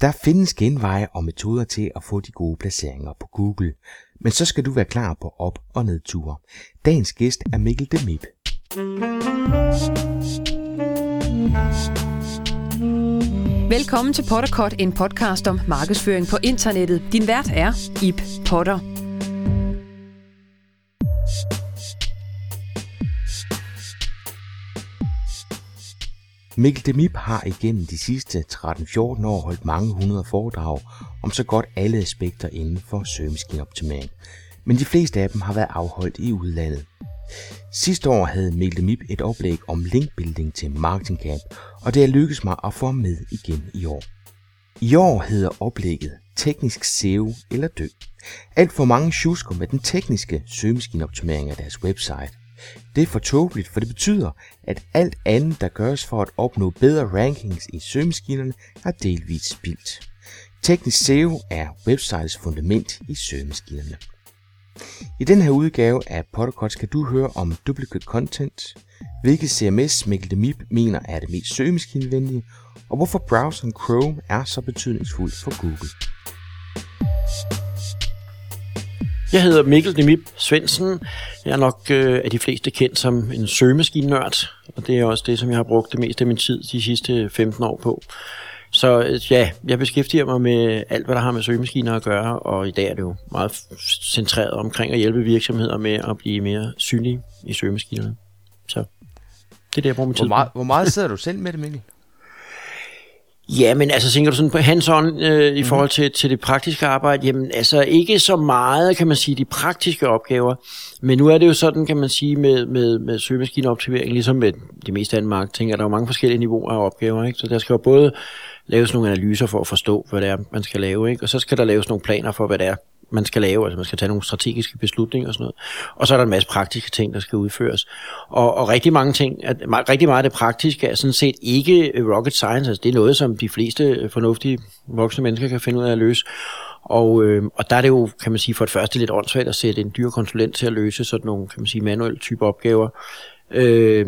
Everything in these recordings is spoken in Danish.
Der findes genveje og metoder til at få de gode placeringer på Google, men så skal du være klar på op- og nedture. Dagens gæst er Mikkel Demip. Velkommen til Potterkort, en podcast om markedsføring på internettet. Din vært er Ip Potter. Mikkel Demip har igennem de sidste 13-14 år holdt mange hundrede foredrag om så godt alle aspekter inden for søgemaskineoptimering. Men de fleste af dem har været afholdt i udlandet. Sidste år havde Mikkel Demip et oplæg om linkbuilding til Marketing Camp, og det er lykkedes mig at få med igen i år. I år hedder oplægget Teknisk SEO eller dø. Alt for mange tjusker med den tekniske søgemaskineoptimering af deres website. Det er for tåbeligt, for det betyder, at alt andet, der gøres for at opnå bedre rankings i søgemaskinerne, er delvist spildt. Teknisk SEO er websites fundament i søgemaskinerne. I den her udgave af Podcasts kan du høre om duplicate content, hvilket CMS Mikkel Demib mener er det mest søgemaskinevenlige, og hvorfor browseren Chrome er så betydningsfuld for Google. Jeg hedder Mikkel Demip Svendsen. Jeg er nok øh, af de fleste kendt som en søgemaskinenørd, og det er også det, som jeg har brugt det meste af min tid de sidste 15 år på. Så øh, ja, jeg beskæftiger mig med alt, hvad der har med søgemaskiner at gøre, og i dag er det jo meget centreret omkring at hjælpe virksomheder med at blive mere synlige i søgemaskinerne. Så det er det, jeg bruger min tid Hvor meget, hvor meget sidder du selv med det, Mikkel? Ja, men altså tænker du sådan på hands-on øh, i forhold til, til det praktiske arbejde? Jamen altså ikke så meget, kan man sige, de praktiske opgaver. Men nu er det jo sådan, kan man sige, med, med, med søgemaskineoptimering, ligesom med det meste af marketing, at der er mange forskellige niveauer af opgaver. Ikke? Så der skal jo både laves nogle analyser for at forstå, hvad det er, man skal lave. Ikke? Og så skal der laves nogle planer for, hvad det er, man skal lave, altså man skal tage nogle strategiske beslutninger og sådan noget. Og så er der en masse praktiske ting, der skal udføres. Og, og rigtig mange ting, at, rigtig meget af det praktiske er sådan set ikke rocket science, altså det er noget, som de fleste fornuftige voksne mennesker kan finde ud af at løse. Og, øh, og der er det jo, kan man sige, for det første lidt åndssvagt at sætte en dyr konsulent til at løse sådan nogle, kan man sige, manuelle type opgaver. Øh,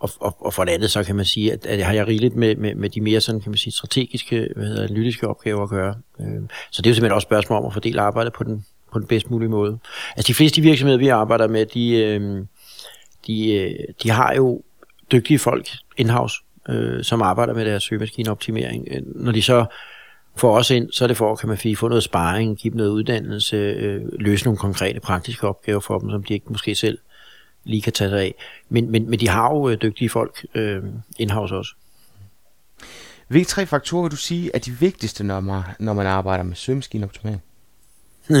og, og, og for det andet, så kan man sige, at, at har jeg rigeligt med, med, med de mere sådan, kan man sige, strategiske, hvad hedder, analytiske opgaver at gøre. Øh, så det er jo simpelthen også et spørgsmål om at fordele arbejdet på den, på den bedst mulige måde. Altså de fleste virksomheder, vi arbejder med, de, øhm, øh, de, de har jo dygtige folk in-house, øh, som arbejder med deres søgemaskineoptimering. Øh, når de så får os ind, så er det for, kan man sige, få noget sparring, give dem noget uddannelse, øh, løse nogle konkrete praktiske opgaver for dem, som de ikke måske selv lige kan tage sig af. Men, men, men de har jo øh, dygtige folk øh, in-house også. Hvilke tre faktorer vil du sige er de vigtigste, når man, når man arbejder med søgemaskineoptimering?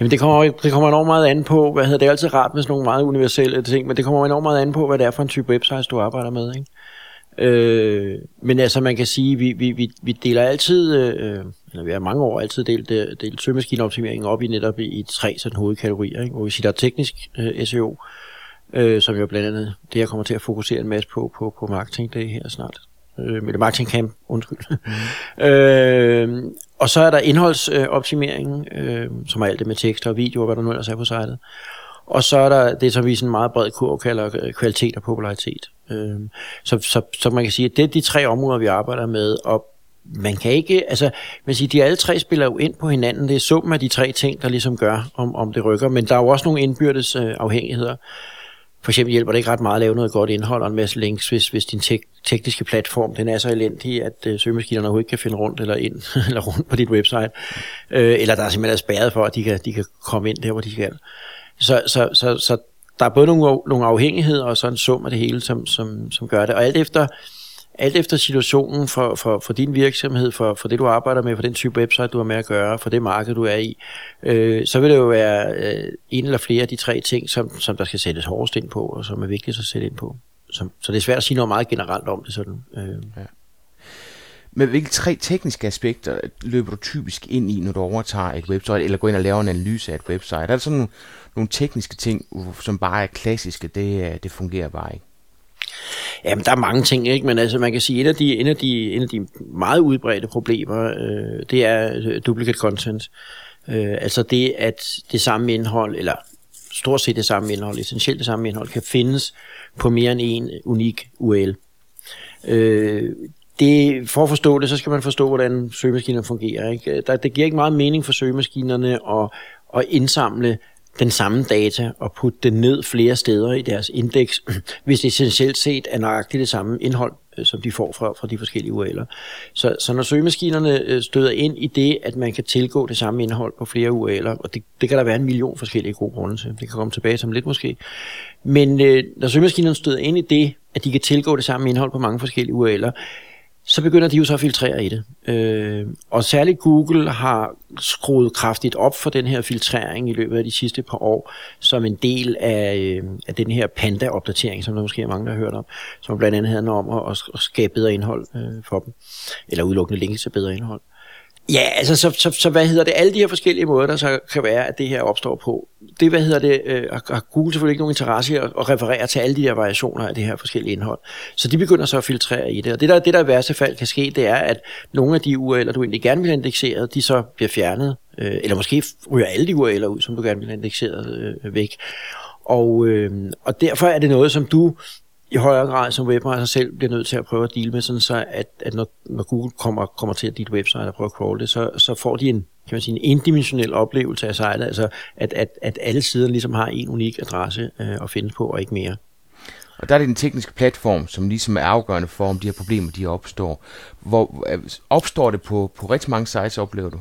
Jamen det kommer, det kommer enormt meget an på, hvad hedder det er altid rart med sådan nogle meget universelle ting, men det kommer enormt meget an på, hvad det er for en type websites, du arbejder med. Ikke? Øh, men altså man kan sige, vi, vi, vi, vi deler altid, øh, eller vi har mange år altid delt, delt søgemaskineoptimeringen op i netop i, i tre sådan hovedkategorier, ikke? hvor vi siger, der er teknisk øh, SEO, øh, øh, som jo blandt andet det, jeg kommer til at fokusere en masse på på, på marketing det her snart. Øh, eller marketing camp, undskyld. Mm. øh, og så er der indholdsoptimering, øh, som er alt det med tekster og video, og hvad der nu ellers er på sitet. Og så er der det, som vi sådan meget bred kurv kalder øh, kvalitet og popularitet. Øh, så, så, så man kan sige, at det er de tre områder, vi arbejder med, og man kan ikke, altså, man siger, de alle tre spiller jo ind på hinanden. Det er summen af de tre ting, der ligesom gør, om, om det rykker. Men der er jo også nogle indbyrdes øh, afhængigheder. For eksempel hjælper det ikke ret meget at lave noget godt indhold og en masse links, hvis, hvis din tek- tekniske platform den er så elendig, at øh, søgemaskinerne overhovedet ikke kan finde rundt eller ind eller rundt på dit website. Øh, eller der er simpelthen er spærret for, at de kan, de kan komme ind der, hvor de skal. Så, så, så, så der er både nogle, nogle afhængigheder og så en sum af det hele, som, som, som gør det. Og alt efter, alt efter situationen for, for, for din virksomhed, for, for det du arbejder med, for den type website du har med at gøre, for det marked du er i, øh, så vil det jo være øh, en eller flere af de tre ting, som, som der skal sættes hårdest ind på, og som er vigtigt at sætte ind på. Så, så det er svært at sige noget meget generelt om det sådan. Øh. Ja. Men hvilke tre tekniske aspekter løber du typisk ind i, når du overtager et website, eller går ind og laver en analyse af et website? Er der sådan nogle, nogle tekniske ting, som bare er klassiske, det, øh, det fungerer bare ikke? Jamen, der er mange ting, ikke? men altså, man kan sige, at en af de, en af de, en af de meget udbredte problemer, øh, det er øh, duplicate content. Øh, altså det, at det samme indhold, eller stort set det samme indhold, essentielt det samme indhold, kan findes på mere end en unik URL. Øh, det, for at forstå det, så skal man forstå, hvordan søgemaskinerne fungerer. Ikke? Der, det giver ikke meget mening for søgemaskinerne at, at indsamle den samme data og putte det ned flere steder i deres indeks, hvis det essentielt set er nøjagtigt det samme indhold, øh, som de får fra, fra de forskellige URL'er. Så, så når søgemaskinerne øh, støder ind i det, at man kan tilgå det samme indhold på flere URL'er, og det, det kan der være en million forskellige gode grunde til, det kan komme tilbage som lidt måske, men øh, når søgemaskinerne støder ind i det, at de kan tilgå det samme indhold på mange forskellige URL'er, så begynder de jo så at filtrere i det. Øh, og særligt Google har skruet kraftigt op for den her filtrering i løbet af de sidste par år, som en del af, øh, af den her Panda-opdatering, som der måske er mange, der har hørt om, som blandt andet handler om at, at skabe bedre indhold øh, for dem, eller udelukkende linke til bedre indhold. Ja, altså, så, så, så hvad hedder det? Alle de her forskellige måder, der så kan være, at det her opstår på, det, hvad hedder det, øh, har Google selvfølgelig ikke nogen interesse i at, at referere til alle de her variationer af det her forskellige indhold. Så de begynder så at filtrere i det. Og det der, det der i værste fald kan ske, det er, at nogle af de URL'er, du egentlig gerne vil have indekseret, de så bliver fjernet. Øh, eller måske ryger alle de URL'er ud, som du gerne vil have indekseret øh, væk. Og, øh, og derfor er det noget, som du i højere grad som webmaster selv bliver nødt til at prøve at deal med, sådan så at, at når, når Google kommer, kommer til dit website og prøver at crawl det, så, så får de en, kan man sige, en indimensionel oplevelse af sitet, altså at, at, at alle sider ligesom har en unik adresse øh, at finde på, og ikke mere. Og der er det den tekniske platform, som ligesom er afgørende for, om de her problemer de opstår. Hvor opstår det på, på rigtig mange sites, oplever du?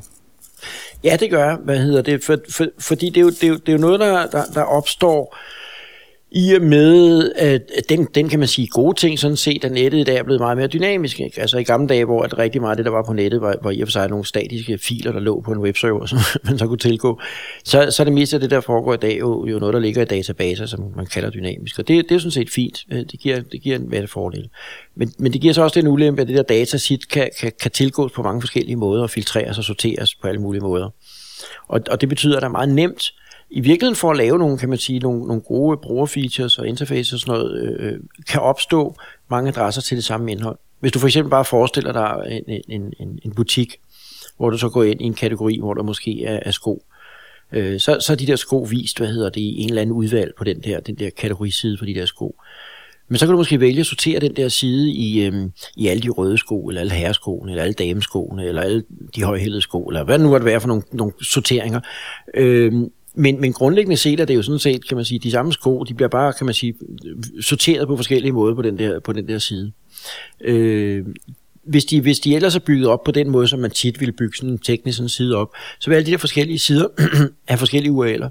Ja, det gør Hvad hedder det? For, for, fordi det er, jo, det, er jo, det er jo noget, der, der, der opstår i og med, at den, den kan man sige gode ting, sådan set, at nettet i dag er blevet meget mere dynamisk. Ikke? Altså i gamle dage, hvor at rigtig meget af det, der var på nettet, var, var i og for sig nogle statiske filer, der lå på en webserver, som man så kunne tilgå, så, så er det meste af det, der foregår i dag, jo, jo noget, der ligger i databaser, som man kalder dynamisk. Og det, det er sådan set fint. Øh, det giver, det giver en masse fordel. Men, men det giver så også den ulempe, at det der data sit kan, kan, kan tilgås på mange forskellige måder og filtreres og sorteres på alle mulige måder. Og, og det betyder, at der er meget nemt i virkeligheden for at lave nogle, kan man sige, nogle, nogle gode brugerfeatures og interfaces og sådan noget, øh, øh kan opstå mange adresser til det samme indhold. Hvis du for eksempel bare forestiller dig en, en, en, en butik, hvor du så går ind i en kategori, hvor der måske er, er sko, øh, så, så er de der sko vist, hvad hedder det, i en eller anden udvalg på den der, den der kategoriside for de der sko. Men så kan du måske vælge at sortere den der side i, øhm, i alle de røde sko, eller alle herreskoene, eller alle dameskoene, eller alle de højhældede sko, eller hvad det nu måtte være for nogle, nogle sorteringer. Øhm, men, men grundlæggende set er det jo sådan set, kan man sige, de samme sko, de bliver bare, kan man sige, sorteret på forskellige måder på den der, på den der side. Øh, hvis de, hvis de ellers er bygget op på den måde, som man tit ville bygge sådan en teknisk sådan side op, så vil alle de der forskellige sider have forskellige URL'er.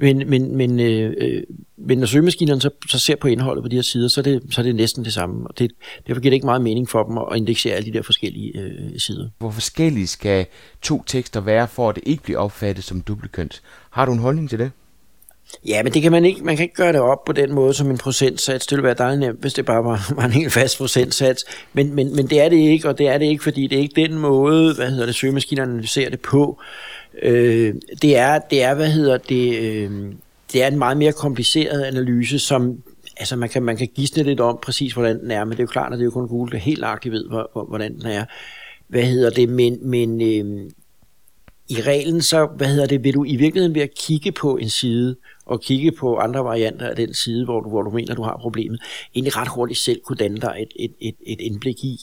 Men, men, men, øh, øh, men når søgemaskinerne så, så ser på indholdet på de her sider, så er det, så er det næsten det samme. Og det, derfor giver det ikke meget mening for dem at indeksere alle de der forskellige øh, sider. Hvor forskellige skal to tekster være, for at det ikke bliver opfattet som duplikant? Har du en holdning til det? Ja, men det kan man ikke. Man kan ikke gøre det op på den måde som en procentsats. Det ville være dejligt nemt, hvis det bare var, var en helt fast procentsats. Men, men, men det er det ikke, og det er det ikke, fordi det er ikke den måde, hvad hedder det, søgemaskinerne ser det på. Øh, det, er, det er, hvad hedder det, øh, det er en meget mere kompliceret analyse, som altså man kan, man kan gisne lidt om præcis, hvordan den er, men det er jo klart, at det er jo kun Google, der helt nøjagtigt ved, hvordan den er. Hvad hedder det, men, men øh, i reglen så, hvad hedder det, vil du i virkeligheden ved at kigge på en side, og kigge på andre varianter af den side, hvor du, hvor du mener, du har problemet, egentlig ret hurtigt selv kunne danne dig et, et, et, et indblik i,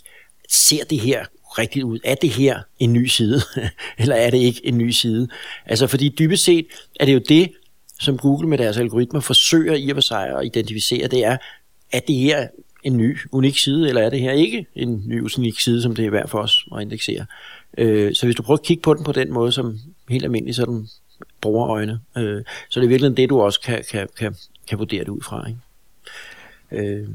ser det her rigtigt ud? Er det her en ny side, eller er det ikke en ny side? Altså fordi dybest set er det jo det, som Google med deres algoritmer forsøger i og for sig at identificere, det er, er det her en ny, unik side, eller er det her ikke en ny, unik side, som det er værd for os at indeksere? Øh, så hvis du prøver at kigge på den på den måde, som helt almindelig sådan brugerøjne, øh, så er det virkelig det, du også kan, kan, kan, kan vurdere det ud fra. Ikke? Øh,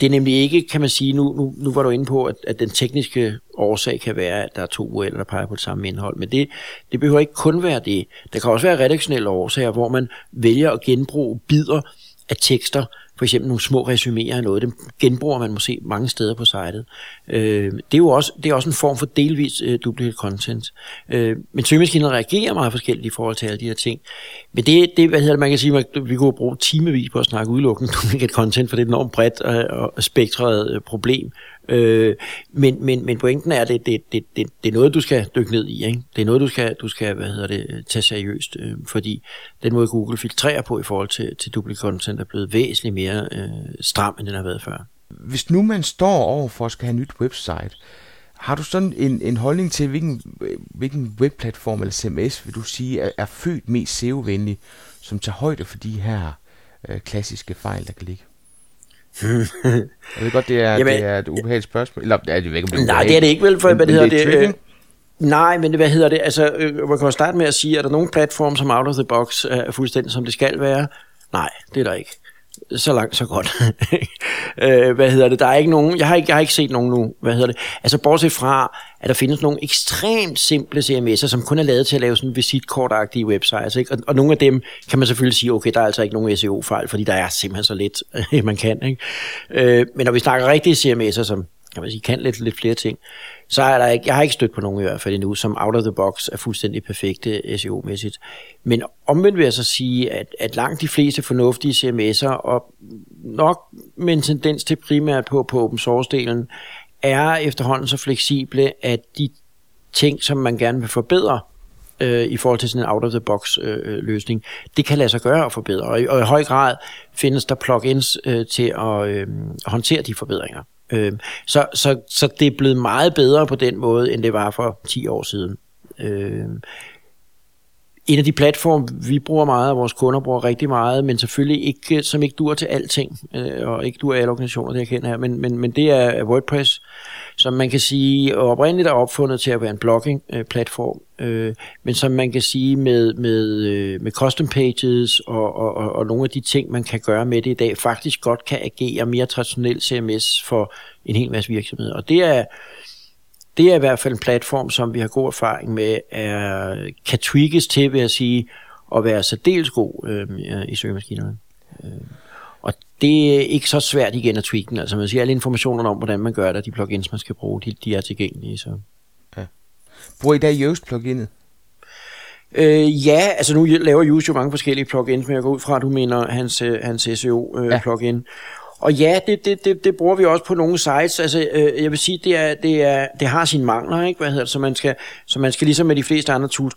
det er nemlig ikke, kan man sige, nu, nu, nu var du inde på, at, at den tekniske årsag kan være, at der er to URL'er, der peger på det samme indhold, men det, det behøver ikke kun være det. Der kan også være redaktionelle årsager, hvor man vælger at genbruge bidder af tekster, for eksempel nogle små resuméer af noget, dem genbruger man måske mange steder på sitet. Øh, det er jo også, det er også en form for delvis øh, duplicate content. Øh, men søgemaskinerne reagerer meget forskelligt i forhold til alle de her ting. Men det, det hvad hedder det, man kan sige, at vi kunne bruge timevis på at snakke udelukkende duplicate content, for det er et enormt bredt øh, og, og spektret øh, problem. Øh, men, men, men pointen er, at det, det, det, det, det er noget, du skal dykke ned i. Ikke? Det er noget, du skal, du skal hvad hedder det, tage seriøst, øh, fordi den måde, Google filtrerer på i forhold til, til duplicate content, er blevet væsentligt mere øh, stram, end den har været før. hvis nu man står over for at skal have et nyt website, har du sådan en, en holdning til, hvilken, hvilken webplatform eller CMS vil du sige er, er født mest SEO-venlig, som tager højde for de her øh, klassiske fejl, der kan ligge? Jeg ved godt, det er, Jamen, det er et ubehageligt spørgsmål. Eller, er det, ikke, det nej, det er det ikke vel, for hvad det hedder det? det Nej, men hvad hedder det? Altså, øh, man kan starte med at sige, er der nogen platform, som out of the box er fuldstændig som det skal være? Nej, det er der ikke så langt, så godt. øh, hvad hedder det? Der er ikke nogen, jeg har ikke, jeg har ikke set nogen nu, hvad hedder det? Altså bortset fra, at der findes nogle ekstremt simple CMS'er, som kun er lavet til at lave sådan visitkortagtige websites, ikke? Og, og nogle af dem kan man selvfølgelig sige, okay, der er altså ikke nogen SEO-fejl, fordi der er simpelthen så lidt, man kan, ikke? Øh, men når vi snakker rigtige CMS'er, som kan man sige, kan lidt, lidt flere ting, så er der ikke, jeg har ikke stødt på nogen i hvert fald endnu, som out of the box er fuldstændig perfekte SEO-mæssigt. Men omvendt vil jeg så sige, at, at langt de fleste fornuftige CMS'er, og nok med en tendens til primært på, på open source-delen, er efterhånden så fleksible, at de ting, som man gerne vil forbedre, øh, i forhold til sådan en out-of-the-box øh, øh, løsning, det kan lade sig gøre at forbedre. Og i, og i høj grad findes der plugins øh, til at øh, håndtere de forbedringer. Øh, så, så, så det er blevet meget bedre på den måde, end det var for 10 år siden. Øh, en af de platforme, vi bruger meget, og vores kunder bruger rigtig meget, men selvfølgelig ikke, som ikke dur til alting, øh, og ikke dur alle organisationer, det jeg kender her, men, men, men det er WordPress, som man kan sige oprindeligt er opfundet til at være en blogging-platform, øh, øh, men som man kan sige med, med, øh, med custom pages og, og, og, og nogle af de ting, man kan gøre med det i dag, faktisk godt kan agere mere traditionelt CMS for en hel masse virksomheder. Og det er, det er i hvert fald en platform, som vi har god erfaring med, er, kan tweakes til, vil jeg sige, at være særdeles god øh, i søgemaskinerne. Øh. Og det er ikke så svært igen at tweake den. Altså man siger alle informationerne om, hvordan man gør det, de plugins, man skal bruge, de, de er tilgængelige. Så. Ja. Bruger I da Yoast pluginet? Øh, ja, altså nu laver Yoast jo mange forskellige plugins, men jeg går ud fra, at du mener hans, øh, hans SEO-plugin. Øh, ja. Og ja, det, det, det, det bruger vi også på nogle sites. Altså, øh, jeg vil sige, det, er, det, er, det har sine mangler, ikke? Hvad hedder det? Så man skal, så man skal ligesom med de fleste andre tools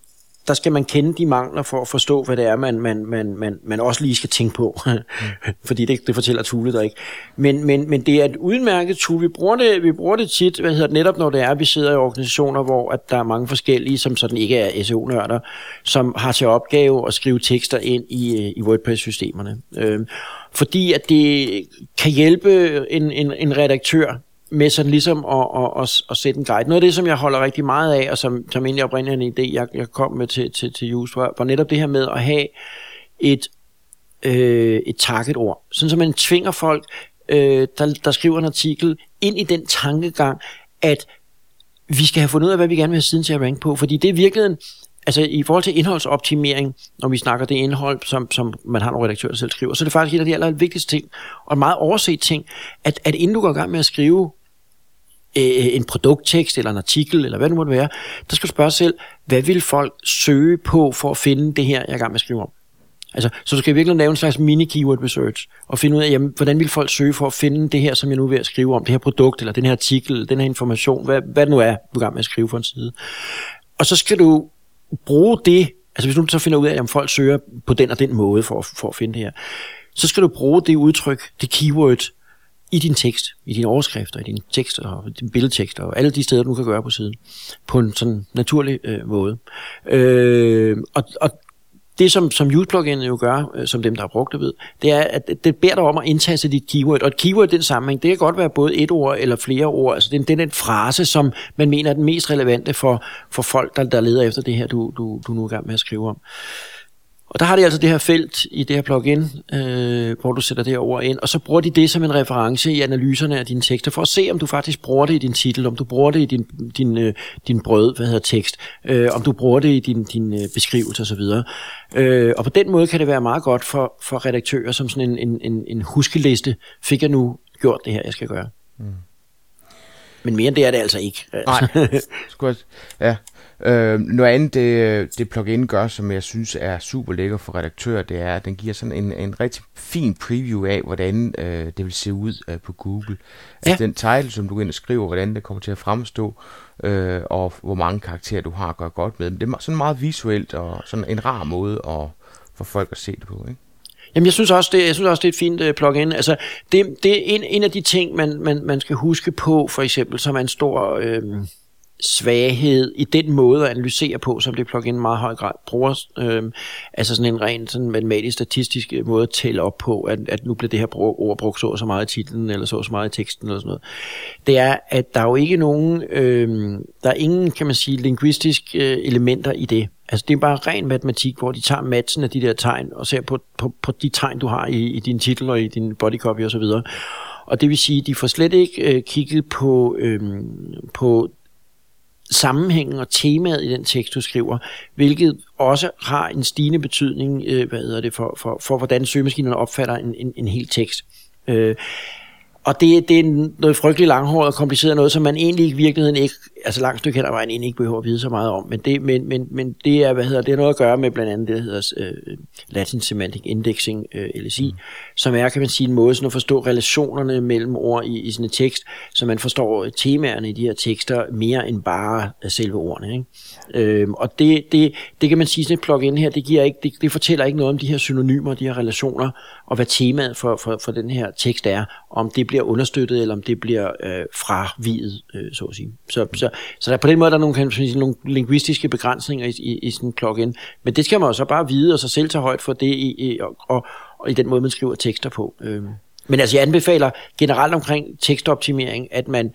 der skal man kende de mangler for at forstå, hvad det er, man, man, man, man, man også lige skal tænke på. Fordi det, det fortæller Tule der ikke. Men, men, men det er et udmærket tool. Vi bruger det, vi bruger det tit, hvad hedder det, netop når det er, at vi sidder i organisationer, hvor at der er mange forskellige, som sådan ikke er SEO-nørder, som har til opgave at skrive tekster ind i, øh, i WordPress-systemerne. Øh, fordi at det kan hjælpe en, en, en redaktør med sådan ligesom at, at, at, at sætte en guide. Noget af det, som jeg holder rigtig meget af, og som, som egentlig oprindeligt en idé, jeg, jeg kom med til, til, til Just, var, var netop det her med at have et, øh, et target-ord. Sådan, så man tvinger folk, øh, der, der skriver en artikel, ind i den tankegang, at vi skal have fundet ud af, hvad vi gerne vil have siden til at ranke på. Fordi det er virkelig altså i forhold til indholdsoptimering, når vi snakker det indhold, som, som man har nogle redaktører, der selv skriver, så er det faktisk en af de aller vigtigste ting, og en meget overset ting, at, at inden du går i gang med at skrive øh, en produkttekst eller en artikel, eller hvad det måtte være, der skal du spørge selv, hvad vil folk søge på for at finde det her, jeg er i gang med at skrive om? Altså, så du skal virkelig lave en slags mini-keyword research, og finde ud af, jamen, hvordan vil folk søge for at finde det her, som jeg nu er ved at skrive om, det her produkt, eller den her artikel, den her information, hvad, hvad det nu er, du er i gang med at skrive for en side. Og så skal du bruge det, altså hvis du så finder ud af, at folk søger på den og den måde for, for at finde det her, så skal du bruge det udtryk, det keyword, i din tekst, i dine overskrifter, i dine tekster og dine billedtekster og alle de steder, du kan gøre på siden, på en sådan naturlig øh, måde. Øh, og, og det, som, som use jo gør, øh, som dem, der har brugt det ved, det er, at det beder dig om at indtaste dit keyword. Og et keyword i den sammenhæng, det kan godt være både et ord eller flere ord. Altså, det, det er den frase, som man mener er den mest relevante for, for folk, der, der leder efter det her, du, du, du nu er i gang med at skrive om. Og der har de altså det her felt i det her plugin, øh, hvor du sætter det her ord ind, og så bruger de det som en reference i analyserne af dine tekster, for at se, om du faktisk bruger det i din titel, om du bruger det i din, din, øh, din brød, hvad hedder tekst, øh, om du bruger det i din, din øh, beskrivelse osv. Øh, og på den måde kan det være meget godt for, for redaktører, som sådan en, en, en, en huskeliste, fik jeg nu gjort det her, jeg skal gøre. Mm. Men mere end det er det altså ikke. Nej, ja. Øh, noget andet, det, det plugin gør, som jeg synes er super lækker for redaktører, det er, at den giver sådan en, en rigtig fin preview af, hvordan øh, det vil se ud øh, på Google. Altså ja. den title, som du går ind og skriver, hvordan det kommer til at fremstå, øh, og hvor mange karakterer du har, gør godt med. Men det er sådan meget visuelt og sådan en rar måde at, for folk at se det på, ikke? Jamen, jeg synes også, det, jeg synes også, det er et fint uh, plugin. Altså, det, det er en, en af de ting, man, man, man skal huske på, for eksempel, som er en stor øh, svaghed i den måde at analysere på, som det plugin meget høj grad bruger. Øh, altså sådan en ren sådan matematisk statistisk øh, måde at tælle op på, at, at nu bliver det her ord brugt så og så meget i titlen, eller så og så meget i teksten, eller sådan noget. Det er, at der er jo ikke nogen, øh, der er ingen, kan man sige, linguistiske øh, elementer i det. Altså det er bare ren matematik, hvor de tager matchen af de der tegn og ser på, på, på de tegn, du har i, i din titel og i din bodycopy osv. Og, og det vil sige, de får slet ikke øh, kigget på, øh, på sammenhængen og temaet i den tekst, du skriver, hvilket også har en stigende betydning øh, hvad hedder det, for, for, for, hvordan søgemaskinerne opfatter en, en, en hel tekst. Øh, og det, det er noget frygteligt langhåret og kompliceret noget, som man egentlig i virkeligheden ikke, altså langt stykke hen ad vejen, egentlig ikke behøver at vide så meget om. Men det, men, men, men det er, hvad hedder, det er noget at gøre med blandt andet det, der hedder uh, Latin Semantic Indexing, øh, LSI, mm. som er, kan man sige, en måde sådan at forstå relationerne mellem ord i, i sådan en tekst, så man forstår temaerne i de her tekster mere end bare selve ordene. Ikke? Øhm, og det, det, det kan man sige, sådan et plugin her, det, giver ikke, det, det fortæller ikke noget om de her synonymer, de her relationer, og hvad temaet for, for, for den her tekst er, om det bliver understøttet, eller om det bliver øh, fravidet, øh, så at sige. Så, så, så der på den måde der er nogle, kan sige, nogle linguistiske begrænsninger i, i, i sådan en plugin, men det skal man jo så bare vide, og så selv tage højt for det, i, i, og, og, og i den måde, man skriver tekster på. Øh. Men altså, jeg anbefaler generelt omkring tekstoptimering, at man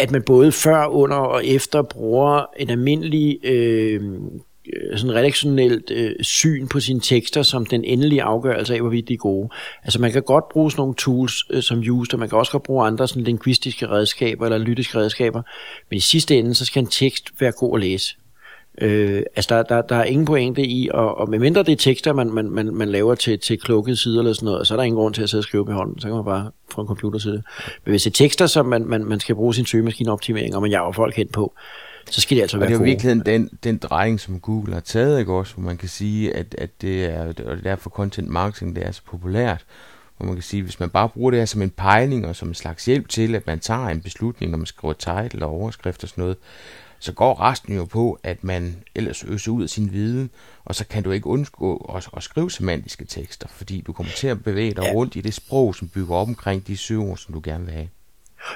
at man både før, under og efter bruger en almindelig øh, Øh, sådan redaktionelt øh, syn på sine tekster som den endelige afgørelse af, hvorvidt de er gode. Altså man kan godt bruge sådan nogle tools øh, som Just, og man kan også godt bruge andre sådan linguistiske redskaber eller lytiske redskaber, men i sidste ende, så skal en tekst være god at læse. Øh, altså der, der, der er ingen pointe i, og, og medmindre det er tekster, man, man, man, man laver til, til klukkede sider eller sådan noget, så er der ingen grund til at sidde og skrive med hånden, så kan man bare få en computer til det. Men hvis det er tekster, som man, man, man skal bruge sin søgemaskineoptimering, og man jager folk hen på, så skal det altså være Og det er jo virkelig den, den drejning, som Google har taget, ikke også, hvor man kan sige, at, at det er, og derfor content marketing, det er så populært, hvor man kan sige, hvis man bare bruger det her som en pejling og som en slags hjælp til, at man tager en beslutning, når man skriver title og overskrift og sådan noget, så går resten jo på, at man ellers øser ud af sin viden, og så kan du ikke undgå at, at skrive semantiske tekster, fordi du kommer til at bevæge dig ja. rundt i det sprog, som bygger op omkring de søgeord, som du gerne vil have.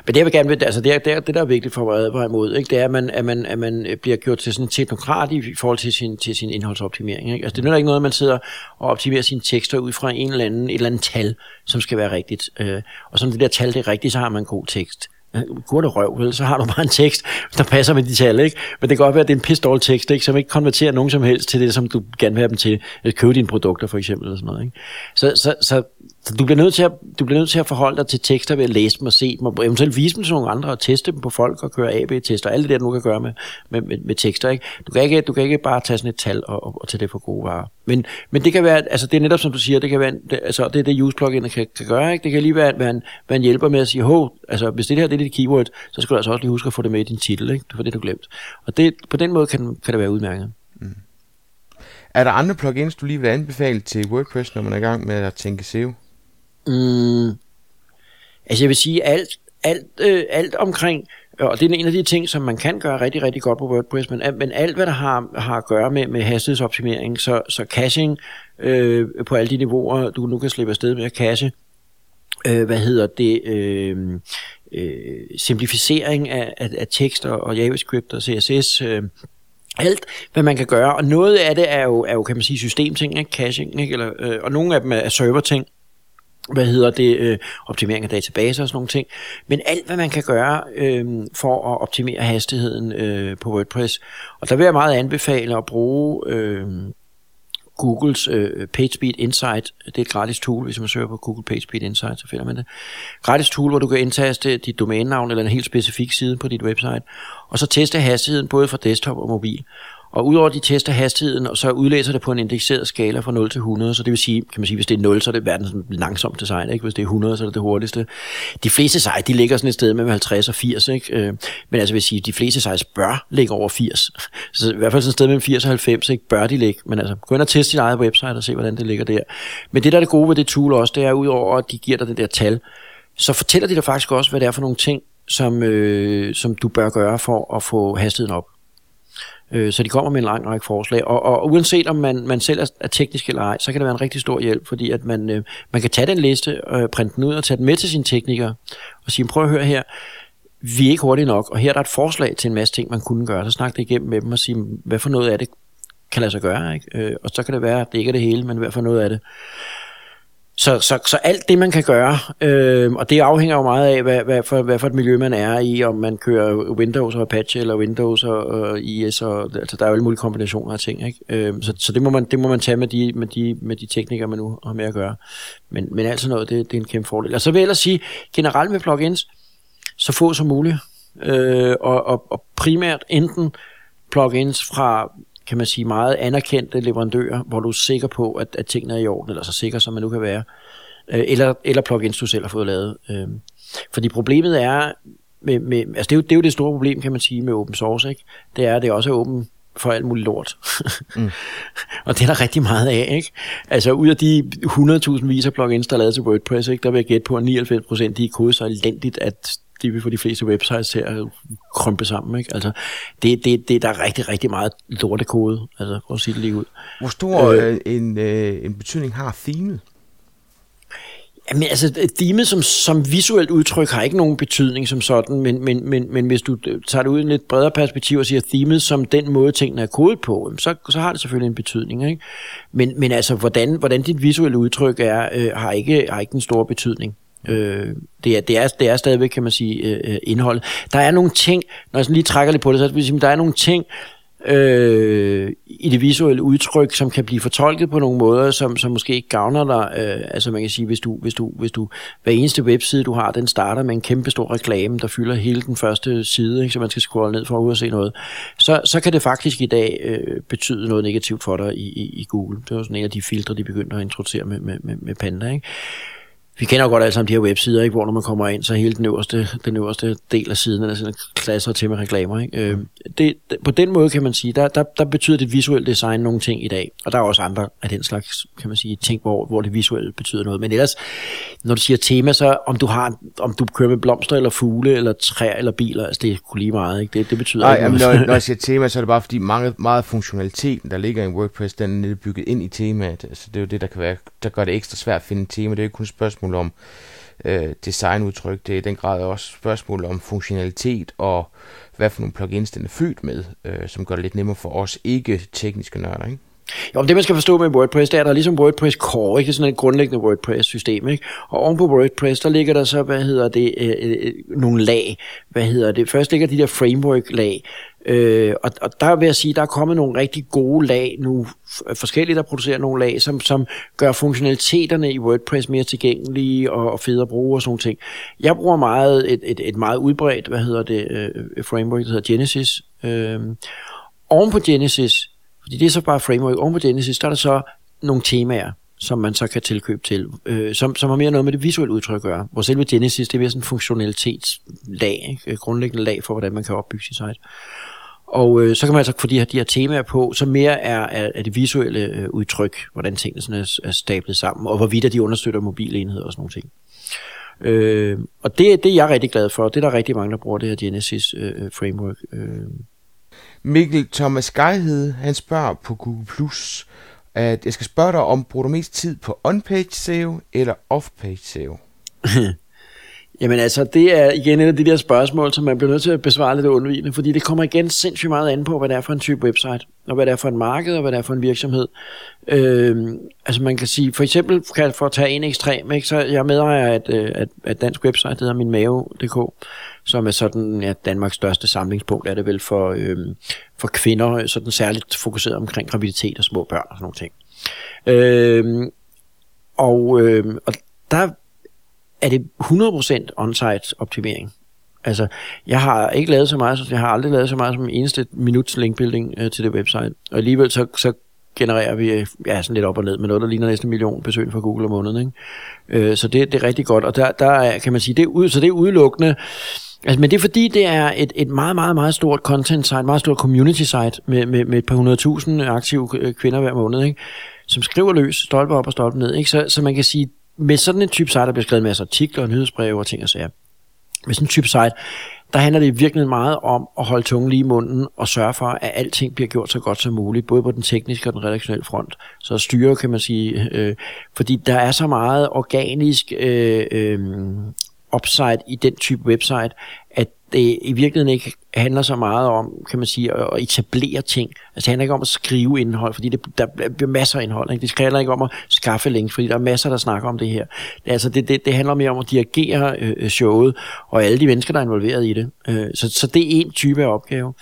Men det, jeg vil gerne vil, altså det, det, det der er vigtigt for at advare imod, ikke? det er, at man, at, man, at man øh, bliver gjort til sådan en teknokrat i forhold til sin, til sin indholdsoptimering. Ikke? Altså det er ikke noget, at man sidder og optimerer sine tekster ud fra en eller anden, et eller andet tal, som skal være rigtigt. Øh, og sådan det der tal det er rigtigt, så har man en god tekst øh, gurte røv, vel, så har du bare en tekst, der passer med de tal, ikke? Men det kan godt være, at det er en pisse dårlig tekst, ikke? som ikke konverterer nogen som helst til det, som du gerne vil have dem til. At købe dine produkter, for eksempel, eller sådan noget, ikke? Så, så, så, så du, bliver nødt til at, du bliver nødt til at forholde dig til tekster ved at læse dem og se dem, og eventuelt vise dem til nogle andre, og teste dem på folk, og køre AB-tester, alt det der, du kan gøre med, med, med, med tekster, ikke? Du kan ikke, du kan ikke bare tage sådan et tal og, og, og tage det for gode varer. Men, men det kan være, altså det er netop som du siger, det kan være, det, altså det er det use plugin kan, kan gøre, ikke? Det kan lige være, være, en, være en hjælper med at sige, hov, altså hvis det her det er dit keyword, så skal du altså også lige huske at få det med i din titel, ikke? Det det, du glemt. Og det, på den måde kan, kan det være udmærket. Er der andre plugins, du lige vil anbefale til WordPress, når man er i gang med at tænke SEO? Mm, altså jeg vil sige, alt, alt, øh, alt omkring og det er en af de ting, som man kan gøre rigtig, rigtig godt på WordPress, men, men alt, hvad der har, har at gøre med, med hastighedsoptimering, så, så caching øh, på alle de niveauer, du nu kan slippe afsted med at cache, øh, hvad hedder det, øh, øh, simplificering af, af, af tekster og JavaScript og CSS, øh, alt, hvad man kan gøre, og noget af det er jo, er jo kan man sige, systemting, ikke? caching, ikke? Eller, øh, og nogle af dem er serverting, hvad hedder det, øh, optimering af databaser og sådan nogle ting. Men alt, hvad man kan gøre øh, for at optimere hastigheden øh, på WordPress. Og der vil jeg meget anbefale at bruge øh, Googles øh, PageSpeed Insight. Det er et gratis tool, hvis man søger på Google PageSpeed Insight, så finder man det. Gratis tool, hvor du kan indtaste dit domænenavn eller en helt specifik side på dit website, og så teste hastigheden både fra desktop og mobil. Og udover de tester hastigheden, og så udlæser det på en indekseret skala fra 0 til 100, så det vil sige, kan man sige, hvis det er 0, så er det verdens langsomt design, ikke? hvis det er 100, så er det det hurtigste. De fleste sej, de ligger sådan et sted mellem 50 og 80, ikke? Øh, men altså vil sige, de fleste sites bør ligge over 80. Så i hvert fald sådan et sted mellem 80 og 90, ikke? bør de ligge. Men altså, gå ind og test dit eget website og se, hvordan det ligger der. Men det, der er det gode ved det tool også, det er udover, at de giver dig det der tal, så fortæller de dig faktisk også, hvad det er for nogle ting, som, øh, som du bør gøre for at få hastigheden op. Øh, så de kommer med en lang række forslag, og, og uanset om man, man selv er, er teknisk eller ej, så kan det være en rigtig stor hjælp, fordi at man, øh, man kan tage den liste, øh, printe den ud og tage den med til sine teknikere, og sige, prøv at høre her, vi er ikke hurtige nok, og her er der et forslag til en masse ting, man kunne gøre. Så snak det igennem med dem og sige, hvad for noget af det kan lade sig gøre, ikke? Øh, og så kan det være, at det ikke er det hele, men i hvert fald noget af det. Så, så, så alt det, man kan gøre, øh, og det afhænger jo meget af, hvad, hvad, for, hvad for et miljø man er i, om man kører Windows og Apache, eller Windows og, og IS, og, altså der er jo alle mulige kombinationer af ting, ikke? Øh, så, så det, må man, det må man tage med de, med, de, med de teknikere, man nu har med at gøre. Men, men alt sådan noget, det, det er en kæmpe fordel. Og så vil jeg ellers sige, generelt med plugins, så få som muligt, øh, og, og, og primært enten plugins fra kan man sige, meget anerkendte leverandører, hvor du er sikker på, at, at tingene er i orden, eller så sikker som man nu kan være, øh, eller, eller plugins, du selv har fået lavet. Øh. Fordi problemet er, med, med, altså det er, jo, det er jo det store problem, kan man sige, med open source, ikke? det er, at det også er åben for alt muligt lort. mm. og det er der rigtig meget af, ikke? Altså ud af de 100.000 vis af plugins, der er lavet til WordPress, ikke, der vil jeg gætte på, at 99% de er kodet så elendigt, at de vil få de fleste websites til at krympe sammen. Ikke? Altså, det, det, det, der er rigtig, rigtig meget lortekode, altså, for at sige det lige ud. Hvor stor øh, en, øh, en betydning har themet? Jamen, altså, themet som, som visuelt udtryk har ikke nogen betydning som sådan, men, men, men, men hvis du tager det ud i en lidt bredere perspektiv og siger themet som den måde, tingene er kodet på, så, så har det selvfølgelig en betydning. Ikke? Men, men altså, hvordan, hvordan dit visuelle udtryk er, øh, har, ikke, har ikke en stor betydning. Øh, det, er, det, er, det er stadigvæk, kan man sige, øh, øh, indhold. Der er nogle ting, når jeg sådan lige trækker lidt på det, så vil sige, der er nogle ting øh, i det visuelle udtryk, som kan blive fortolket på nogle måder, som, som måske ikke gavner dig. Øh, altså man kan sige, hvis du, hvis, du, hvis du hver eneste webside, du har, den starter med en kæmpe stor reklame, der fylder hele den første side, ikke, så man skal scrolle ned for at ud og se noget, så, så kan det faktisk i dag øh, betyde noget negativt for dig i, i, i Google. Det var sådan en af de filtre, de begyndte at introducere med, med, med, med Panda. Ikke? Vi kender jo godt alle sammen de her websider, ikke? hvor når man kommer ind, så hele den øverste, den øverste del af siden er sådan klasser til med reklamer. Ikke? Øh, det, på den måde kan man sige, der, der, der betyder det visuelle design nogle ting i dag. Og der er også andre af den slags, kan man sige, ting, hvor, hvor det visuelle betyder noget. Men ellers, når du siger tema, så om du har, om du kører med blomster eller fugle eller træer eller biler, altså det kunne lige meget. Ikke? Det, det betyder Nej, ikke noget. Når, når jeg siger tema, så er det bare fordi mange, meget funktionaliteten, der ligger i WordPress, den er bygget ind i temaet. Altså det er jo det, der kan være, der gør det ekstra svært at finde tema. Det er jo ikke kun et spørgsmål om øh, designudtryk. Det er i den grad også spørgsmål om funktionalitet og hvad for nogle plugins den er fyldt med, øh, som gør det lidt nemmere for os ikke-tekniske nørder, ikke? Jo, det man skal forstå med WordPress, det er, at der er ligesom WordPress Core, ikke? Det er sådan et grundlæggende WordPress-system, ikke? Og oven på WordPress, der ligger der så, hvad hedder det, øh, øh, nogle lag. Hvad hedder det? Først ligger de der framework-lag, Øh, og, og der vil jeg sige, der er kommet nogle rigtig gode lag nu, forskellige, der producerer nogle lag, som, som gør funktionaliteterne i WordPress mere tilgængelige og, og fede at bruge og sådan ting. Jeg bruger meget et, et, et meget udbredt, hvad hedder det, øh, framework, der hedder Genesis. Øh, oven på Genesis, fordi det er så bare framework, oven på Genesis, der er der så nogle temaer, som man så kan tilkøbe til, øh, som, som har mere noget med det visuelle udtryk at gøre. Hvor selve Genesis, det er mere sådan en funktionalitetslag, ikke? grundlæggende lag for, hvordan man kan opbygge sit site. Og øh, så kan man altså få de her, de her temaer på, som mere er, er, er det visuelle øh, udtryk, hvordan tingene sådan er, er stablet sammen, og hvorvidt de understøtter mobilenheder og sådan nogle ting. Øh, og det, det er jeg rigtig glad for. Det er der rigtig mange, der bruger det her Genesis øh, øh framework. Øh. Mikkel Thomas Geihede, han spørger på Google Plus, at jeg skal spørge dig om, bruger du mest tid på on-page SEO eller off-page SEO? Jamen altså, det er igen et af de der spørgsmål, som man bliver nødt til at besvare lidt undvigende, fordi det kommer igen sindssygt meget an på, hvad det er for en type website, og hvad det er for en marked, og hvad det er for en virksomhed. Øhm, altså man kan sige, for eksempel kan for at tage en ekstrem, ikke, så jeg medejer at, øh, at, at dansk website, det hedder minmave.dk, som er sådan ja, Danmarks største samlingspunkt, er det vel for, øhm, for kvinder, sådan særligt fokuseret omkring graviditet og små børn og sådan nogle ting. Øhm, og, øhm, og der er det 100% on-site optimering. Altså, jeg har ikke lavet så meget, jeg har aldrig lavet så meget som eneste minuts linkbuilding øh, til det website. Og alligevel så, så genererer vi øh, ja, sådan lidt op og ned med noget, der ligner næsten en million besøg fra Google om måneden. Ikke? Øh, så det, det er rigtig godt. Og der, der er, kan man sige, det er, ud, så det er udelukkende Altså, men det er fordi, det er et, et meget, meget, meget stort content site, meget stort community site med, med, med et par hundredtusind aktive øh, kvinder hver måned, ikke? som skriver løs, stolpe op og stolpe ned. Ikke? Så, så man kan sige, med sådan en type site, der bliver skrevet en masse artikler, nyhedsbreve og ting og sager, med sådan en type site, der handler det virkelig meget om at holde tungen lige i munden og sørge for, at alting bliver gjort så godt som muligt, både på den tekniske og den redaktionelle front. Så styre, kan man sige, øh, fordi der er så meget organisk øh, øh, upside i den type website, at det i virkeligheden ikke handler så meget om, kan man sige, at etablere ting. Altså det handler ikke om at skrive indhold, fordi det, der bliver masser af indhold. Ikke? Det handler ikke om at skaffe links, fordi der er masser, der snakker om det her. Altså det, det, det handler mere om at dirigere øh, showet, og alle de mennesker, der er involveret i det. Øh, så, så det er en type af opgave.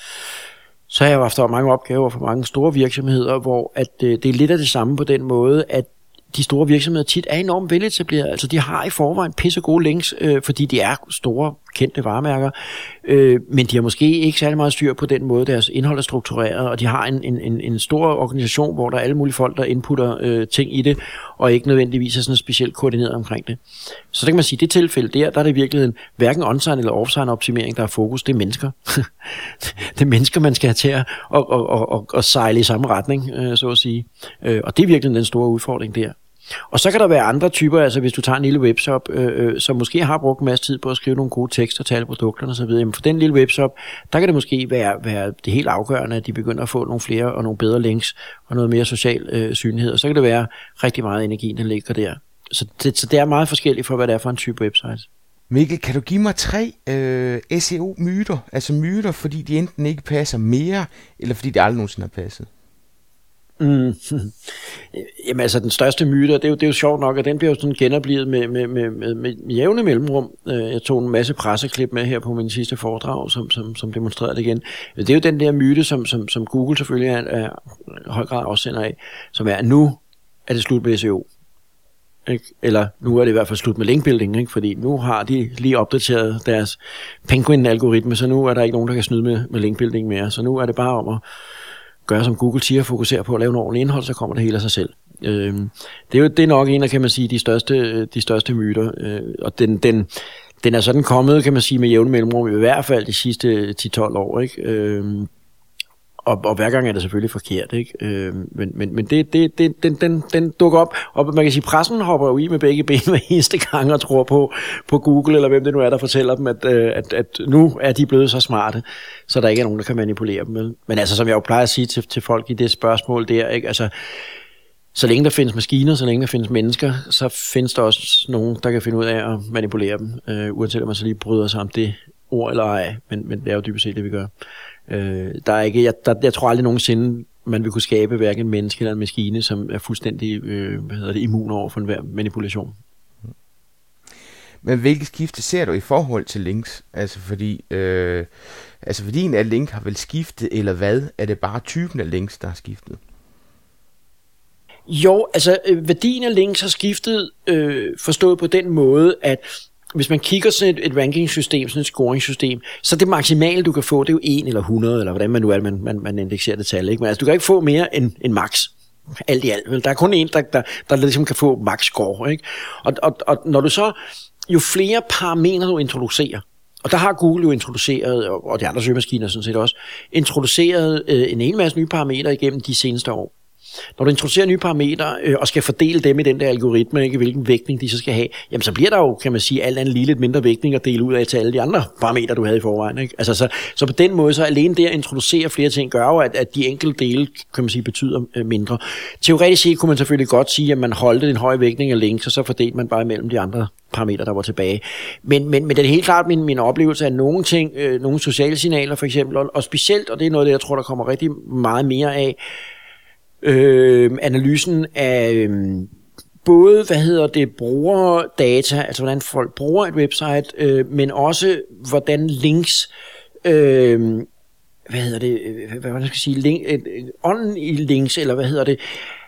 Så har jeg jo haft mange opgaver for mange store virksomheder, hvor at, øh, det er lidt af det samme på den måde, at de store virksomheder tit er enormt veletableret. Altså de har i forvejen pisse gode links, øh, fordi de er store, kendte varemærker, øh, men de har måske ikke særlig meget styr på den måde, deres indhold er struktureret, og de har en, en, en stor organisation, hvor der er alle mulige folk, der inputter øh, ting i det, og ikke nødvendigvis er sådan specielt koordineret omkring det. Så der kan man sige, at det tilfælde der, der er det virkelig en, hverken on eller off optimering, der er fokus, det er mennesker. det er mennesker, man skal have til at og, og, og, og, og sejle i samme retning, øh, så at sige. Øh, og det er virkelig den store udfordring der. Og så kan der være andre typer, altså hvis du tager en lille webshop, øh, øh, som måske har brugt en masse tid på at skrive nogle gode tekster til alle produkterne osv., jamen for den lille webshop, der kan det måske være, være det helt afgørende, at de begynder at få nogle flere og nogle bedre links og noget mere social øh, synlighed, og så kan det være rigtig meget energi, der ligger der. Så det, så det er meget forskelligt for, hvad det er for en type website. Mikkel, kan du give mig tre øh, SEO-myter? Altså myter, fordi de enten ikke passer mere, eller fordi de aldrig nogensinde har passet? Mm. Jamen altså den største myte, det er, jo, det er jo sjovt nok, at den bliver jo sådan genoplevet med, med, med, med, med jævne mellemrum. Øh, jeg tog en masse presseklip med her på min sidste foredrag, som, som, som demonstrerede det igen. Det er jo den der myte, som, som, som Google selvfølgelig er, er høj grad afsender af, som er, at nu er det slut med SEO. Ikke? Eller nu er det i hvert fald slut med linkbuilding, ikke? fordi nu har de lige opdateret deres Penguin-algoritme, så nu er der ikke nogen, der kan snyde med, med linkbuilding mere. Så nu er det bare om at gøre som Google siger, fokusere på at lave noget ordentligt indhold, så kommer det hele af sig selv. Øh, det er jo det er nok en af, kan man sige, de største, de største myter, øh, og den, den, den er sådan kommet, kan man sige, med jævne mellemrum, i hvert fald de sidste 10-12 år, ikke? Øh, og, og hver gang er det selvfølgelig forkert, ikke? Øh, men men, men det, det, det, den, den, den dukker op, og man kan sige, pressen hopper jo i med begge ben hver eneste gang og tror på, på Google, eller hvem det nu er, der fortæller dem, at, øh, at, at nu er de blevet så smarte, så der ikke er nogen, der kan manipulere dem. Vel? Men altså, som jeg jo plejer at sige til, til folk i det spørgsmål der, ikke? Altså, så længe der findes maskiner, så længe der findes mennesker, så findes der også nogen, der kan finde ud af at manipulere dem, øh, uanset om man så lige bryder sig om det ord eller ej, men, men det er jo dybest set det, vi gør. Øh, der er ikke, jeg, der, jeg tror aldrig nogensinde, man vil kunne skabe hverken en menneske eller en maskine, som er fuldstændig øh, hvad hedder det, immun over for enhver manipulation. Men hvilke skifte ser du i forhold til links? Altså fordi, øh, altså værdien af link har vel skiftet, eller hvad? Er det bare typen af links, der har skiftet? Jo, altså øh, værdien af links har skiftet øh, forstået på den måde, at hvis man kigger sådan et, et ranking-system, sådan et scoring-system, så det maksimale, du kan få, det er jo 1 eller 100, eller hvordan man nu er, man, man, man indekserer det tal. Ikke? Men altså, du kan ikke få mere end, end max. Alt i alt. Der er kun en, der, der, der ligesom kan få max score. Ikke? Og, og, og når du så, jo flere parametre du introducerer, og der har Google jo introduceret, og de andre søgemaskiner sådan set også, introduceret øh, en hel masse nye parametre igennem de seneste år. Når du introducerer nye parametre øh, og skal fordele dem i den der algoritme, ikke, hvilken vægtning de så skal have, jamen så bliver der jo, kan man sige, alt andet lige lidt mindre vægtning at dele ud af til alle de andre parametre, du havde i forvejen. Ikke? Altså, så, så på den måde, så alene det at introducere flere ting, gør jo, at, at de enkelte dele, kan man sige, betyder øh, mindre. Teoretisk set kunne man selvfølgelig godt sige, at man holdte en høj vægtning af links, og så fordelte man bare mellem de andre parametre, der var tilbage. Men, men, men det er helt klart min, min oplevelse af nogle ting, øh, nogle sociale signaler for eksempel, og, og specielt, og det er noget det, jeg tror, der kommer rigtig meget mere af, øh, analysen af øh, både, hvad hedder det, brugerdata, altså hvordan folk bruger et website, øh, men også hvordan links, øh, hvad hedder det, øh, hvad man skal sige, link, øh, øh, ånden i links, eller hvad hedder det,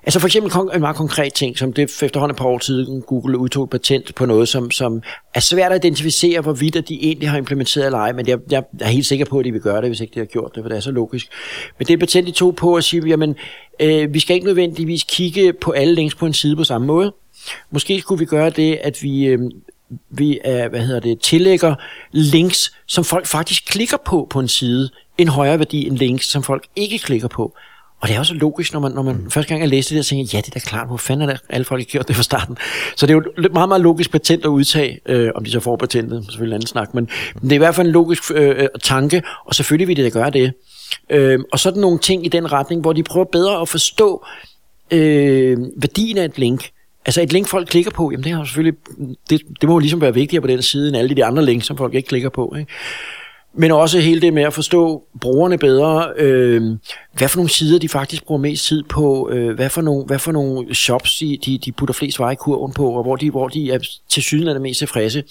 Altså for eksempel en meget konkret ting, som det efterhånden et par år siden Google udtog patent på noget, som, som er svært at identificere, hvorvidt de egentlig har implementeret eller ej, men jeg, jeg er helt sikker på, at de vil gøre det, hvis ikke de har gjort det, for det er så logisk. Men det er patent, de tog på at sige, jamen, øh, vi skal ikke nødvendigvis kigge på alle links på en side på samme måde. Måske skulle vi gøre det, at vi, øh, vi er, hvad hedder det, tillægger links, som folk faktisk klikker på på en side, en højere værdi end links, som folk ikke klikker på. Og det er også logisk, når man, når man mm. første gang jeg læste det, så tænkte jeg, ja, det er da klart, hvor fanden er det, alle folk har gjort det fra starten. Så det er jo et meget, meget logisk patent at udtage, øh, om de så får patentet, selvfølgelig en anden snak, men, men det er i hvert fald en logisk øh, øh tanke, og selvfølgelig vil det da gøre det. Øh, og så er der nogle ting i den retning, hvor de prøver bedre at forstå øh, værdien af et link. Altså et link, folk klikker på, jamen det, har selvfølgelig, det, det må jo ligesom være vigtigere på den side, end alle de andre links, som folk ikke klikker på. Ikke? Men også hele det med at forstå brugerne bedre, øh, hvad for nogle sider de faktisk bruger mest tid på, øh, hvad, for nogle, hvad for nogle shops de, de, de putter flest veje i kurven på, og hvor de, hvor de er til syden er det mest tilfredse.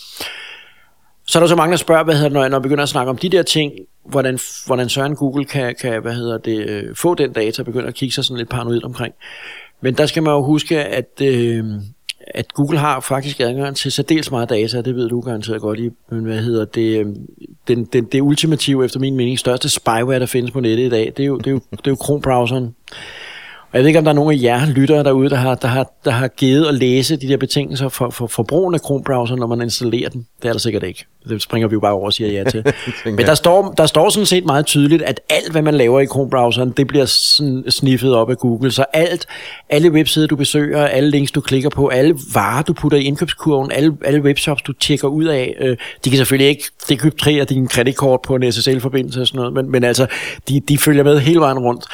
Så er der så mange, der spørger, hvad hedder det, når, når jeg begynder at snakke om de der ting, hvordan, hvordan Søren Google kan, kan hvad hedder det, øh, få den data, og begynder at kigge sig sådan lidt paranoid omkring. Men der skal man jo huske, at, øh, at Google har faktisk adgang til særdeles meget data, det ved du garanteret godt i, men hvad hedder det, øhm, den, den, det ultimative, efter min mening, største spyware, der findes på nettet i dag, det er jo, det er jo, det er jo Chrome-browseren. Og jeg ved ikke, om der er nogen af jer lyttere derude, der har, der har, der har givet at læse de der betingelser for, for, for brugen af Chrome-browseren, når man installerer den. Det er der sikkert ikke. Det springer vi jo bare over og siger ja til. Men der står, der står sådan set meget tydeligt, at alt, hvad man laver i Chrome-browseren, det bliver sådan sniffet op af Google. Så alt, alle websider, du besøger, alle links, du klikker på, alle varer, du putter i indkøbskurven, alle, alle webshops, du tjekker ud af, øh, de kan selvfølgelig ikke dekryptere din kreditkort på en SSL-forbindelse og sådan noget, men, men altså, de, de følger med hele vejen rundt.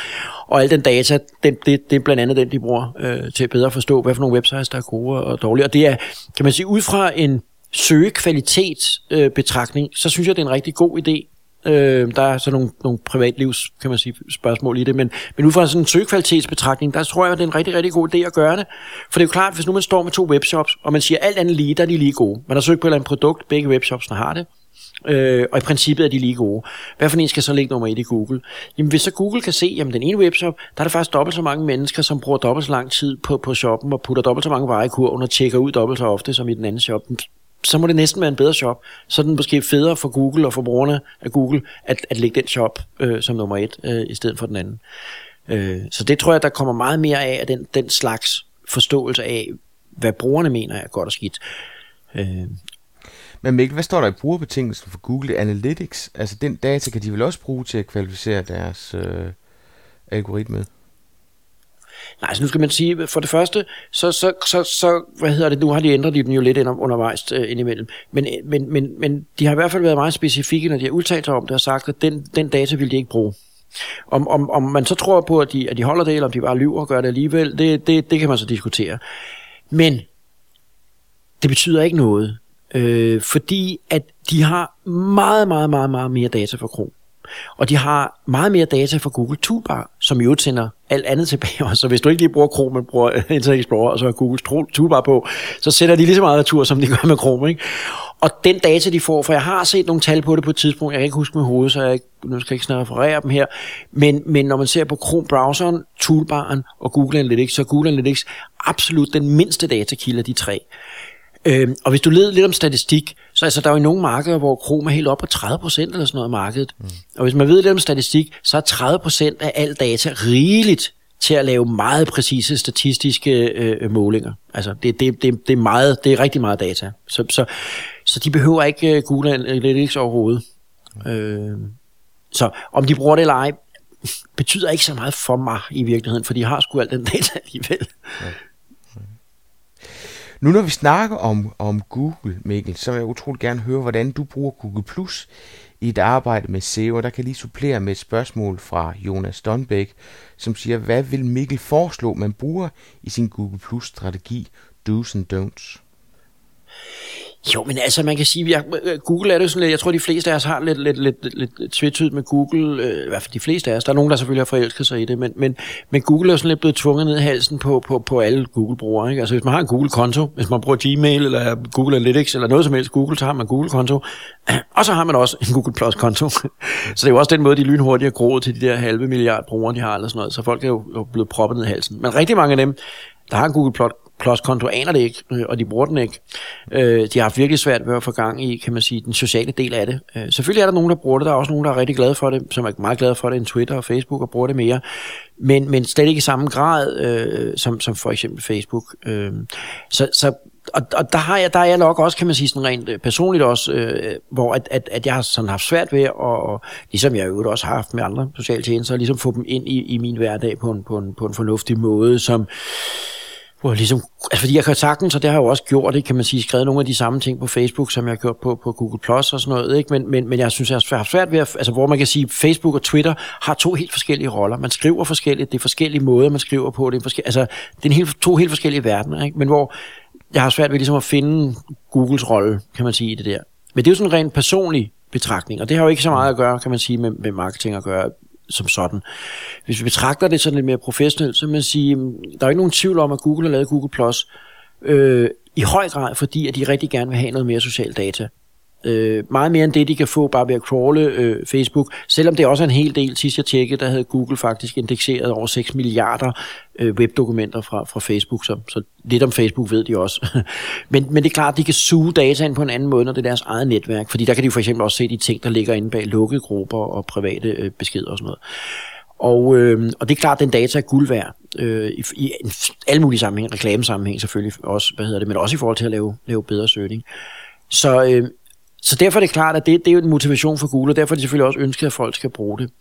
Og al den data, den, det, det er blandt andet den, de bruger øh, til at bedre forstå, hvad for nogle websites, der er gode og dårlige. Og det er, kan man sige, ud fra en søgekvalitetsbetragtning, øh, så synes jeg, det er en rigtig god idé. Øh, der er så nogle, nogle privatlivs, kan man sige, spørgsmål i det, men, men ud fra sådan en søgekvalitetsbetragtning, der tror jeg, det er en rigtig, rigtig god idé at gøre det. For det er jo klart, hvis nu man står med to webshops, og man siger, alt andet lige, der er de lige gode. Man har søgt på et eller andet produkt, begge webshops har det, Øh, og i princippet er de lige gode. Hvad for en skal så ligge nummer et i Google? Jamen hvis så Google kan se, jamen den ene webshop, der er der faktisk dobbelt så mange mennesker, som bruger dobbelt så lang tid på, på shoppen, og putter dobbelt så mange varer i kurven, og tjekker ud dobbelt så ofte som i den anden shop. Så må det næsten være en bedre shop. Så er den måske federe for Google og for brugerne af Google, at, at lægge den shop øh, som nummer et, øh, i stedet for den anden. Øh, så det tror jeg, der kommer meget mere af, af den, den slags forståelse af, hvad brugerne mener er godt og skidt. Øh, men Mikkel, hvad står der i brugerbetingelsen for Google Analytics? Altså den data kan de vel også bruge til at kvalificere deres øh, algoritme? Nej, så nu skal man sige, for det første, så, så, så, så hvad hedder det, nu har de ændret den jo lidt undervejs øh, indimellem, men, øh, men, men, men de har i hvert fald været meget specifikke, når de har udtalt sig om det, og sagt, at den, den data vil de ikke bruge. Om, om, om man så tror på, at de, at de holder det, eller om de bare lyver og gør det alligevel, det, det, det kan man så diskutere. Men det betyder ikke noget, øh, fordi at de har meget, meget, meget, meget mere data for Kron. Og de har meget mere data fra Google Toolbar, som jo sender alt andet tilbage. Og så hvis du ikke lige bruger Chrome, men bruger Internet Explorer, og så har Google Toolbar på, så sætter de lige så meget retur, som de gør med Chrome. Ikke? Og den data, de får, for jeg har set nogle tal på det på et tidspunkt, jeg kan ikke huske med hovedet, så jeg ikke, nu skal jeg ikke snart referere dem her, men, men når man ser på Chrome-browseren, Toolbaren og Google Analytics, så er Google Analytics absolut den mindste datakilde af de tre. Øhm, og hvis du leder lidt om statistik, så altså, der er jo nogle markeder, hvor Chrome er helt op på 30% eller sådan noget af markedet. Mm. Og hvis man ved lidt om statistik, så er 30% af al data rigeligt til at lave meget præcise statistiske øh, målinger. Altså det, det, det, det, er meget, det er rigtig meget data. Så, så, så de behøver ikke uh, Google Analytics overhovedet. Mm. Øh, så om de bruger det eller ej, betyder ikke så meget for mig i virkeligheden, for de har sgu alt den data alligevel. Ja. Nu når vi snakker om, om Google, Mikkel, så vil jeg utrolig gerne høre, hvordan du bruger Google Plus i et arbejde med SEO. Der kan lige supplere med et spørgsmål fra Jonas Donbæk, som siger, hvad vil Mikkel foreslå, man bruger i sin Google Plus strategi, do's and don'ts? Jo, men altså man kan sige, at Google er det sådan lidt, jeg tror de fleste af os har lidt, lidt, lidt, lidt, lidt tvetydigt med Google, øh, i hvert fald de fleste af os, der er nogen, der selvfølgelig har forelsket sig i det, men, men, men Google er sådan lidt blevet tvunget ned i halsen på, på, på alle Google-brugere. Ikke? Altså hvis man har en Google-konto, hvis man bruger Gmail eller Google Analytics eller noget som helst Google, så har man Google-konto, og så har man også en Google Plus-konto. så det er jo også den måde, de lynhurtigt har groet til de der halve milliard brugere, de har, eller sådan noget, så folk er jo blevet proppet ned i halsen. Men rigtig mange af dem, der har en Google Plus-konto aner det ikke, øh, og de bruger den ikke. Øh, de har haft virkelig svært ved at få gang i, kan man sige, den sociale del af det. Øh, selvfølgelig er der nogen, der bruger det. Der er også nogen, der er rigtig glade for det, som er meget glade for det end Twitter og Facebook og bruger det mere. Men, men slet ikke i samme grad øh, som, som for eksempel Facebook. Øh, så, så og, og der, har jeg, der er jeg nok også, kan man sige, sådan rent øh, personligt også, øh, hvor at, at, at jeg har sådan haft svært ved, at, og ligesom jeg øvrigt også har haft med andre sociale tjenester, ligesom få dem ind i, i min hverdag på en, på, en, på en fornuftig måde, som hvor jeg ligesom, altså fordi jeg kan sagtens, og det har jeg jo også gjort, det kan man sige, skrevet nogle af de samme ting på Facebook, som jeg har gjort på, på Google Plus og sådan noget, ikke? Men, men, men jeg synes, jeg har svært ved at, altså hvor man kan sige, Facebook og Twitter har to helt forskellige roller. Man skriver forskelligt, det er forskellige måder, man skriver på, det er, forskellige, altså, det er en helt, to helt forskellige verdener, ikke? Men hvor jeg har svært ved ligesom at finde Googles rolle, kan man sige, i det der. Men det er jo sådan en rent personlig betragtning, og det har jo ikke så meget at gøre, kan man sige, med, med marketing at gøre som sådan. Hvis vi betragter det sådan lidt mere professionelt, så vil man sige, der er ikke nogen tvivl om, at Google har lavet Google Plus øh, i høj grad, fordi at de rigtig gerne vil have noget mere social data. Øh, meget mere end det, de kan få bare ved at crawle øh, Facebook. Selvom det også er en hel del, sidst jeg tjekkede, der havde Google faktisk indekseret over 6 milliarder øh, webdokumenter fra, fra Facebook, så, så lidt om Facebook ved de også. men, men det er klart, at de kan suge data ind på en anden måde, når det er deres eget netværk, fordi der kan de for eksempel også se de ting, der ligger inde bag lukkede grupper og private øh, beskeder og sådan noget. Og, øh, og det er klart, at den data er guld værd øh, i, i alle mulige sammenhæng, reklamesammenhæng selvfølgelig også, hvad hedder det, men også i forhold til at lave, lave bedre søgning. Så, øh, så derfor er det klart, at det, det er jo en motivation for Google, og derfor er det selvfølgelig også ønsket, at folk skal bruge det.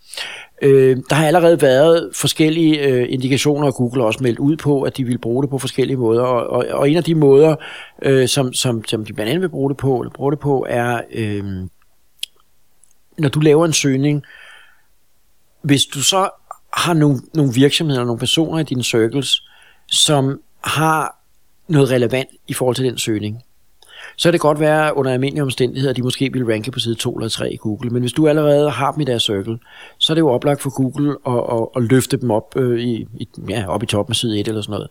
Øh, der har allerede været forskellige øh, indikationer, og Google har også meldt ud på, at de vil bruge det på forskellige måder, og, og, og en af de måder, øh, som, som, som de blandt andet vil bruge det på, eller bruge det på er, øh, når du laver en søgning, hvis du så har nogle, nogle virksomheder, nogle personer i dine circles, som har noget relevant i forhold til den søgning, så kan det godt være under almindelige omstændigheder, at de måske vil ranke på side 2 eller 3 i Google. Men hvis du allerede har dem i deres circle, så er det jo oplagt for Google at, at, at løfte dem op, øh, i, i, ja, op i toppen af side 1 eller sådan noget.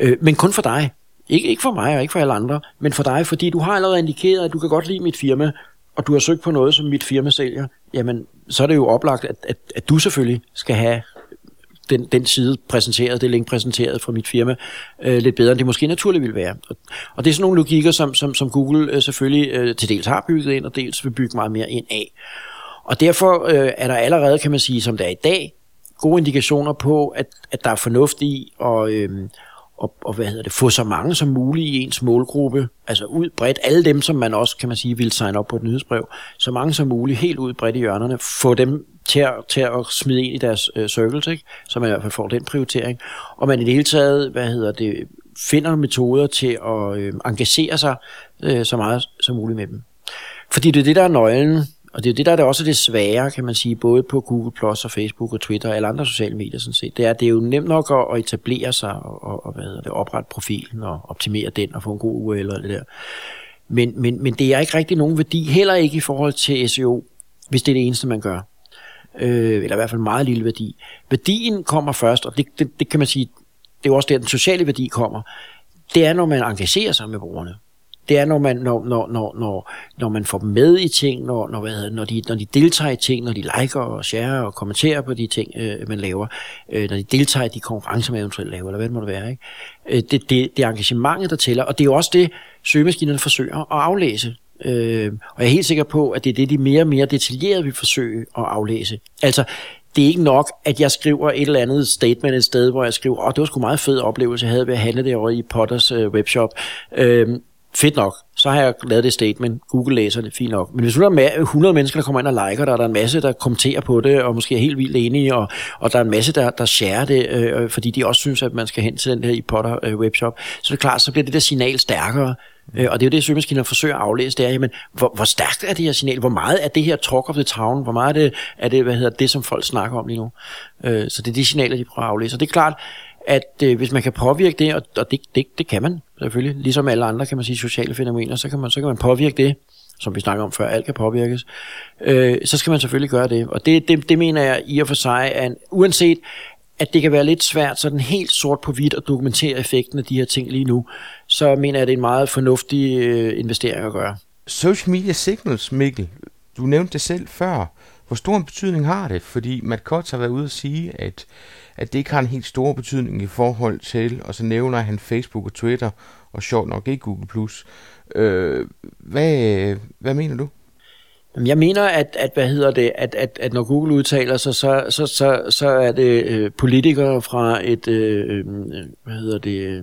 Øh, men kun for dig. Ikke, ikke for mig og ikke for alle andre, men for dig, fordi du har allerede indikeret, at du kan godt lide mit firma, og du har søgt på noget, som mit firma sælger, jamen så er det jo oplagt, at, at, at du selvfølgelig skal have den, den side præsenteret, det link præsenteret fra mit firma, øh, lidt bedre, end det måske naturligt ville være. Og, og det er sådan nogle logikker, som, som, som Google øh, selvfølgelig øh, til dels har bygget ind, og dels vil bygge meget mere ind af. Og derfor øh, er der allerede, kan man sige, som det er i dag, gode indikationer på, at, at der er fornuft i at, øh, og, og hvad hedder det, få så mange som muligt i ens målgruppe, altså ud bredt, alle dem, som man også, kan man sige, vil signe op på et nyhedsbrev, så mange som muligt, helt ud bredt i hjørnerne, få dem til at, til at smide ind i deres øh, circles, ikke? så man i hvert fald får den prioritering. Og man i det hele taget, hvad hedder det, finder metoder til at øh, engagere sig øh, så meget som muligt med dem. Fordi det er det, der er nøglen, og det er det, der er det også det svære, kan man sige, både på Google Plus og Facebook og Twitter og alle andre sociale medier, sådan set. Det er, det er jo nemt nok at, etablere sig og, og, og hvad hedder det, oprette profilen og optimere den og få en god URL og det der. Men, men, men det er ikke rigtig nogen værdi, heller ikke i forhold til SEO, hvis det er det eneste, man gør øh, eller i hvert fald meget lille værdi. Værdien kommer først, og det, det, det kan man sige, det er jo også der, den sociale værdi kommer. Det er, når man engagerer sig med brugerne. Det er, når man, når, når, når, når, når man får dem med i ting, når, når, hvad, når, de, når de deltager i ting, når de liker og share og kommenterer på de ting, øh, man laver, øh, når de deltager i de konkurrencer, man eventuelt laver, eller hvad det må det være. Ikke? Øh, det, det, det er engagementet, der tæller, og det er jo også det, søgemaskinerne forsøger at aflæse. Øh, og jeg er helt sikker på, at det er det, de mere og mere detaljeret vil forsøge at aflæse. Altså, det er ikke nok, at jeg skriver et eller andet statement et sted, hvor jeg skriver, åh, oh, det var sgu meget fed oplevelse, jeg havde ved at handle derovre i Potters øh, webshop. Øh, fedt nok, så har jeg lavet det statement, Google læser det, fint nok. Men hvis nu der er 100 mennesker, der kommer ind og liker det, og der er en masse, der kommenterer på det, og måske er helt vildt enige, og, og der er en masse, der, der share det, øh, fordi de også synes, at man skal hen til den her i Potter øh, webshop, så er det klart, så bliver det der signal stærkere. Øh, og det er jo det, søgemaskinerne forsøger at aflæse, det er, jamen, hvor, hvor stærkt er det her signal? Hvor meget er det her talk of the town? Hvor meget er det, er det hvad hedder det, som folk snakker om lige nu? Øh, så det er de signaler, de prøver at aflæse. Og det er klart, at øh, hvis man kan påvirke det, og, og det, det, det kan man selvfølgelig, ligesom alle andre, kan man sige, sociale fænomener, så kan man, så kan man påvirke det, som vi snakker om før, alt kan påvirkes, øh, så skal man selvfølgelig gøre det. Og det, det, det mener jeg i og for sig, at uanset at det kan være lidt svært sådan helt sort på hvidt at dokumentere effekten af de her ting lige nu, så mener jeg, at det er en meget fornuftig øh, investering at gøre. Social media signals, Mikkel, du nævnte det selv før. Hvor stor en betydning har det? Fordi Matt Kotz har været ude at sige, at, at det ikke har en helt stor betydning i forhold til, og så nævner han Facebook og Twitter, og sjovt nok ikke Google+. Øh, hvad, hvad mener du? Jeg mener, at, at hvad hedder det, at, at, at når Google udtaler sig, så, så, så, så er det øh, politikere fra et øh, øh hvad hedder det, øh,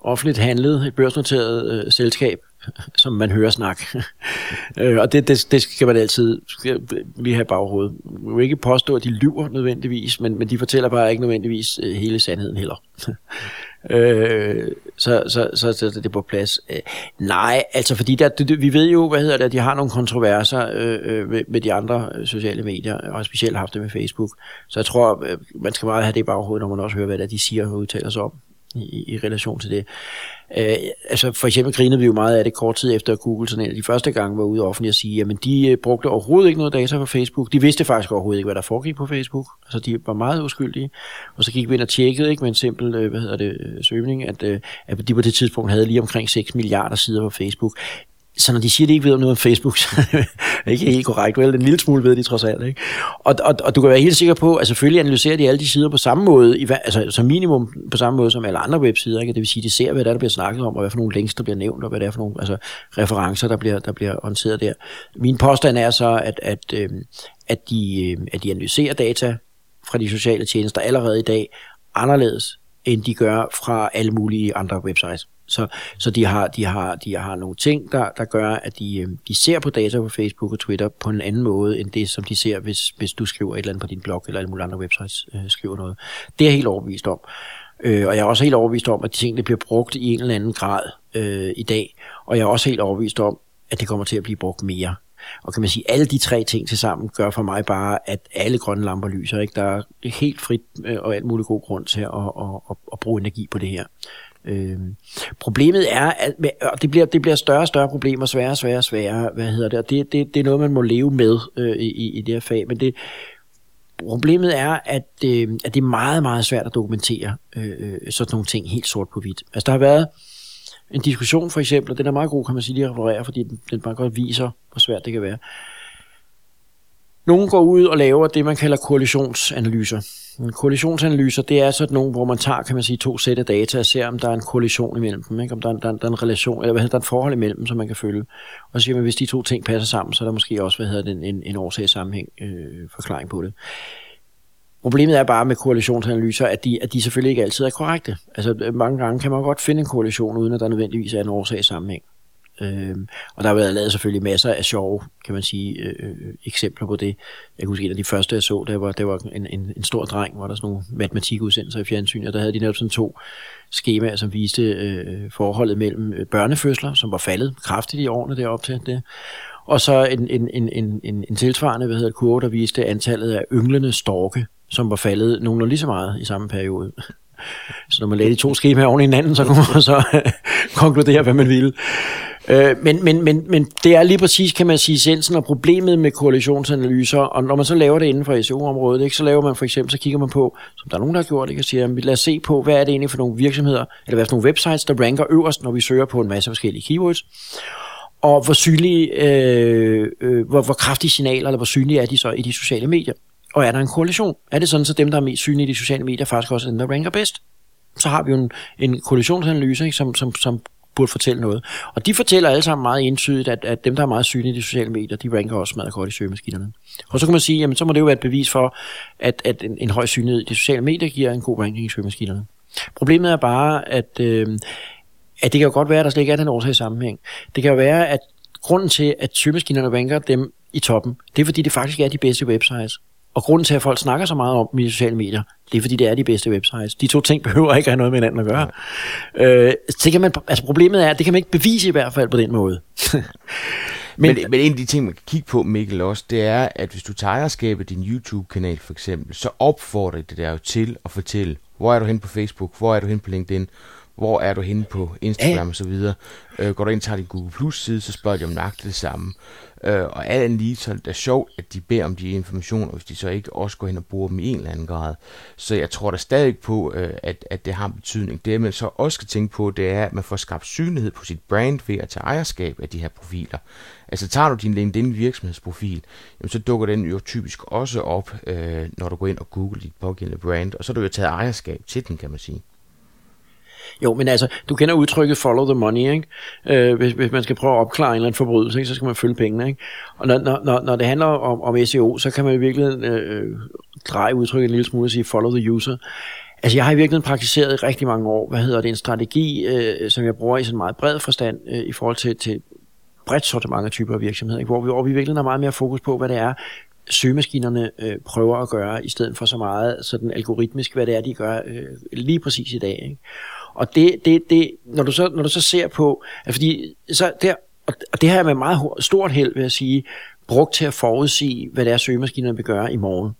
offentligt handlet, et børsnoteret øh, selskab, som man hører snak. øh, og det, det, det skal man altid skal lige have baghovedet. Man vil ikke påstå, at de lyver nødvendigvis, men, men de fortæller bare ikke nødvendigvis øh, hele sandheden heller. øh, så, så, så, så det er på plads. Øh, nej, altså fordi der, det, vi ved jo, hvad hedder det, at de har nogle kontroverser øh, øh med, med de andre øh, sociale medier, og specielt haft det med Facebook. Så jeg tror, øh, man skal meget have det i baghovedet, når man også hører, hvad det er, de siger og udtaler sig om i, i relation til det. Øh, altså for eksempel grinede vi jo meget af det kort tid efter, at Google sådan en af de første gange var ude offentligt at sige, jamen de øh, brugte overhovedet ikke noget data på Facebook. De vidste faktisk overhovedet ikke, hvad der foregik på Facebook. Altså de var meget uskyldige. Og så gik vi ind og tjekkede ikke, med en simpel øh, hvad hedder det, øh, søgning, at, at de på det tidspunkt havde lige omkring 6 milliarder sider på Facebook så når de siger, at de ikke ved noget om Facebook, så er det ikke helt korrekt, vel? En lille smule ved de trods alt, ikke? Og, og, og du kan være helt sikker på, at selvfølgelig analyserer de alle de sider på samme måde, i, altså som minimum på samme måde som alle andre websider, ikke? Det vil sige, de ser, hvad der, der bliver snakket om, og hvad for nogle links, der bliver nævnt, og hvad det er for nogle altså, referencer, der bliver, der bliver håndteret der. Min påstand er så, at, at, øh, at, de, øh, at de analyserer data fra de sociale tjenester allerede i dag anderledes, end de gør fra alle mulige andre websites. Så, så de, har, de, har, de har nogle ting, der, der gør, at de, øh, de ser på data på Facebook og Twitter på en anden måde, end det, som de ser, hvis, hvis du skriver et eller andet på din blog, eller alle mulige andre websites øh, skriver noget. Det er jeg helt overbevist om. Øh, og jeg er også helt overbevist om, at tingene bliver brugt i en eller anden grad øh, i dag. Og jeg er også helt overbevist om, at det kommer til at blive brugt mere. Og kan man sige, alle de tre ting til sammen gør for mig bare, at alle grønne lamper lyser. Ikke? Der er helt frit øh, og alt muligt god grund til at, at, at, at bruge energi på det her. Øh, problemet er, at og det bliver, det bliver større og større problemer, sværere og sværere og sværere, hvad hedder det, og det, det, det er noget, man må leve med øh, i, i det her fag, men det, problemet er, at, øh, at det er meget, meget svært at dokumentere øh, øh, sådan nogle ting helt sort på hvidt. Altså der har været en diskussion for eksempel, og den er meget god, kan man sige, lige at referere, fordi den, den bare godt viser, hvor svært det kan være. Nogle går ud og laver det, man kalder koalitionsanalyser. Koalitionsanalyser, det er sådan nogle, hvor man tager, kan man sige, to sæt af data og ser, om der er en koalition imellem dem, ikke? om der er, der, der er en relation, eller hvad hedder, der er et forhold imellem dem, som man kan følge. Og så siger man, hvis de to ting passer sammen, så er der måske også, hvad hedder det, en, en årsagssammenhæng øh, forklaring på det. Problemet er bare med koalitionsanalyser, at de, at de selvfølgelig ikke altid er korrekte. Altså mange gange kan man godt finde en koalition, uden at der nødvendigvis er en årsagssammenhæng. Øh, og der har været lavet selvfølgelig masser af sjove, kan man sige, øh, øh, øh eksempler på det. Jeg kan huske, en af de første, jeg så, der var, det var en, en, en stor dreng, hvor der sådan nogle matematikudsendelser i fjernsyn, og der havde de netop sådan to skemaer, som viste øh, forholdet mellem øh, børnefødsler, som var faldet kraftigt i årene derop til det, og så en, en, en, en, en, en tilsvarende hvad hedder det, kurve, der viste antallet af ynglende storke, som var faldet nogenlunde lige så meget i samme periode. Så når man lagde de to skemaer oven i hinanden, så kunne man så konkludere, hvad man ville. Øh, men, men, men, men det er lige præcis, kan man sige, essensen og problemet med koalitionsanalyser, og når man så laver det inden for SEO-området, ikke, så laver man for eksempel, så kigger man på, som der er nogen, der har gjort, ikke, og siger, jamen, lad os se på, hvad er det egentlig for nogle virksomheder, eller hvad er for nogle websites, der ranker øverst, når vi søger på en masse forskellige keywords, og hvor synlige, øh, øh, hvor, hvor kraftige signaler, eller hvor synlige er de så i de sociale medier. Og er der en koalition? Er det sådan, så dem, der er mest synlige i de sociale medier, faktisk også er dem, der ranker bedst? Så har vi jo en, en koalitionsanalyse, ikke, som, som, som burde fortælle noget. Og de fortæller alle sammen meget entydigt, at, at dem, der er meget synlige i de sociale medier, de ranker også meget godt i søgemaskinerne. Og så kan man sige, jamen så må det jo være et bevis for, at, at en, en høj synlighed i de sociale medier giver en god ranking i søgemaskinerne. Problemet er bare, at, øh, at det kan jo godt være, at der slet ikke er den årsag i sammenhæng. Det kan jo være, at grunden til, at søgemaskinerne ranker dem i toppen, det er fordi, det faktisk er de bedste websites. Og grunden til, at folk snakker så meget om dem i sociale medier, det er fordi, det er de bedste websites. De to ting behøver ikke have noget med hinanden at gøre. Ja. Øh, det kan man, altså problemet er, at det kan man ikke bevise i hvert fald på den måde. men, men, men en af de ting, man kan kigge på, Mikkel, også, det er, at hvis du tager ejerskab din YouTube-kanal for eksempel, så opfordrer det dig jo til at fortælle, hvor er du hen på Facebook, hvor er du hen på LinkedIn, hvor er du henne på Instagram og så videre. Øh, går du ind og tager din Google Plus side, så spørger de om nøjagtigt det samme. Øh, og alt andet lige, så er det sjovt, at de beder om de informationer, hvis de så ikke også går hen og bruger dem i en eller anden grad. Så jeg tror da stadig på, øh, at, at det har en betydning. Det, man så også skal tænke på, det er, at man får skabt synlighed på sit brand ved at tage ejerskab af de her profiler. Altså tager du din LinkedIn virksomhedsprofil, jamen, så dukker den jo typisk også op, øh, når du går ind og googler dit pågældende brand, og så har du jo taget ejerskab til den, kan man sige. Jo, men altså, du kender udtrykket follow the money, ikke? Øh, hvis, hvis man skal prøve at opklare en eller anden forbrydelse, ikke? så skal man følge pengene, ikke? Og når, når, når det handler om, om SEO, så kan man i virkeligheden øh, dreje udtrykket en lille smule og sige follow the user. Altså, jeg har i virkeligheden praktiseret i rigtig mange år, hvad hedder det, en strategi, øh, som jeg bruger i sådan meget bred forstand øh, i forhold til, til bredt sortiment af typer af virksomheder, ikke? hvor vi, hvor vi virkelig har meget mere fokus på, hvad det er, søgemaskinerne øh, prøver at gøre, i stedet for så meget sådan algoritmisk, hvad det er, de gør øh, lige præcis i dag. Ikke? Og det, det, det, når, du så, når du så ser på, at fordi så der, og det har jeg med meget stort held, vil jeg sige, brugt til at forudsige, hvad deres søgemaskinerne vil gøre i morgen.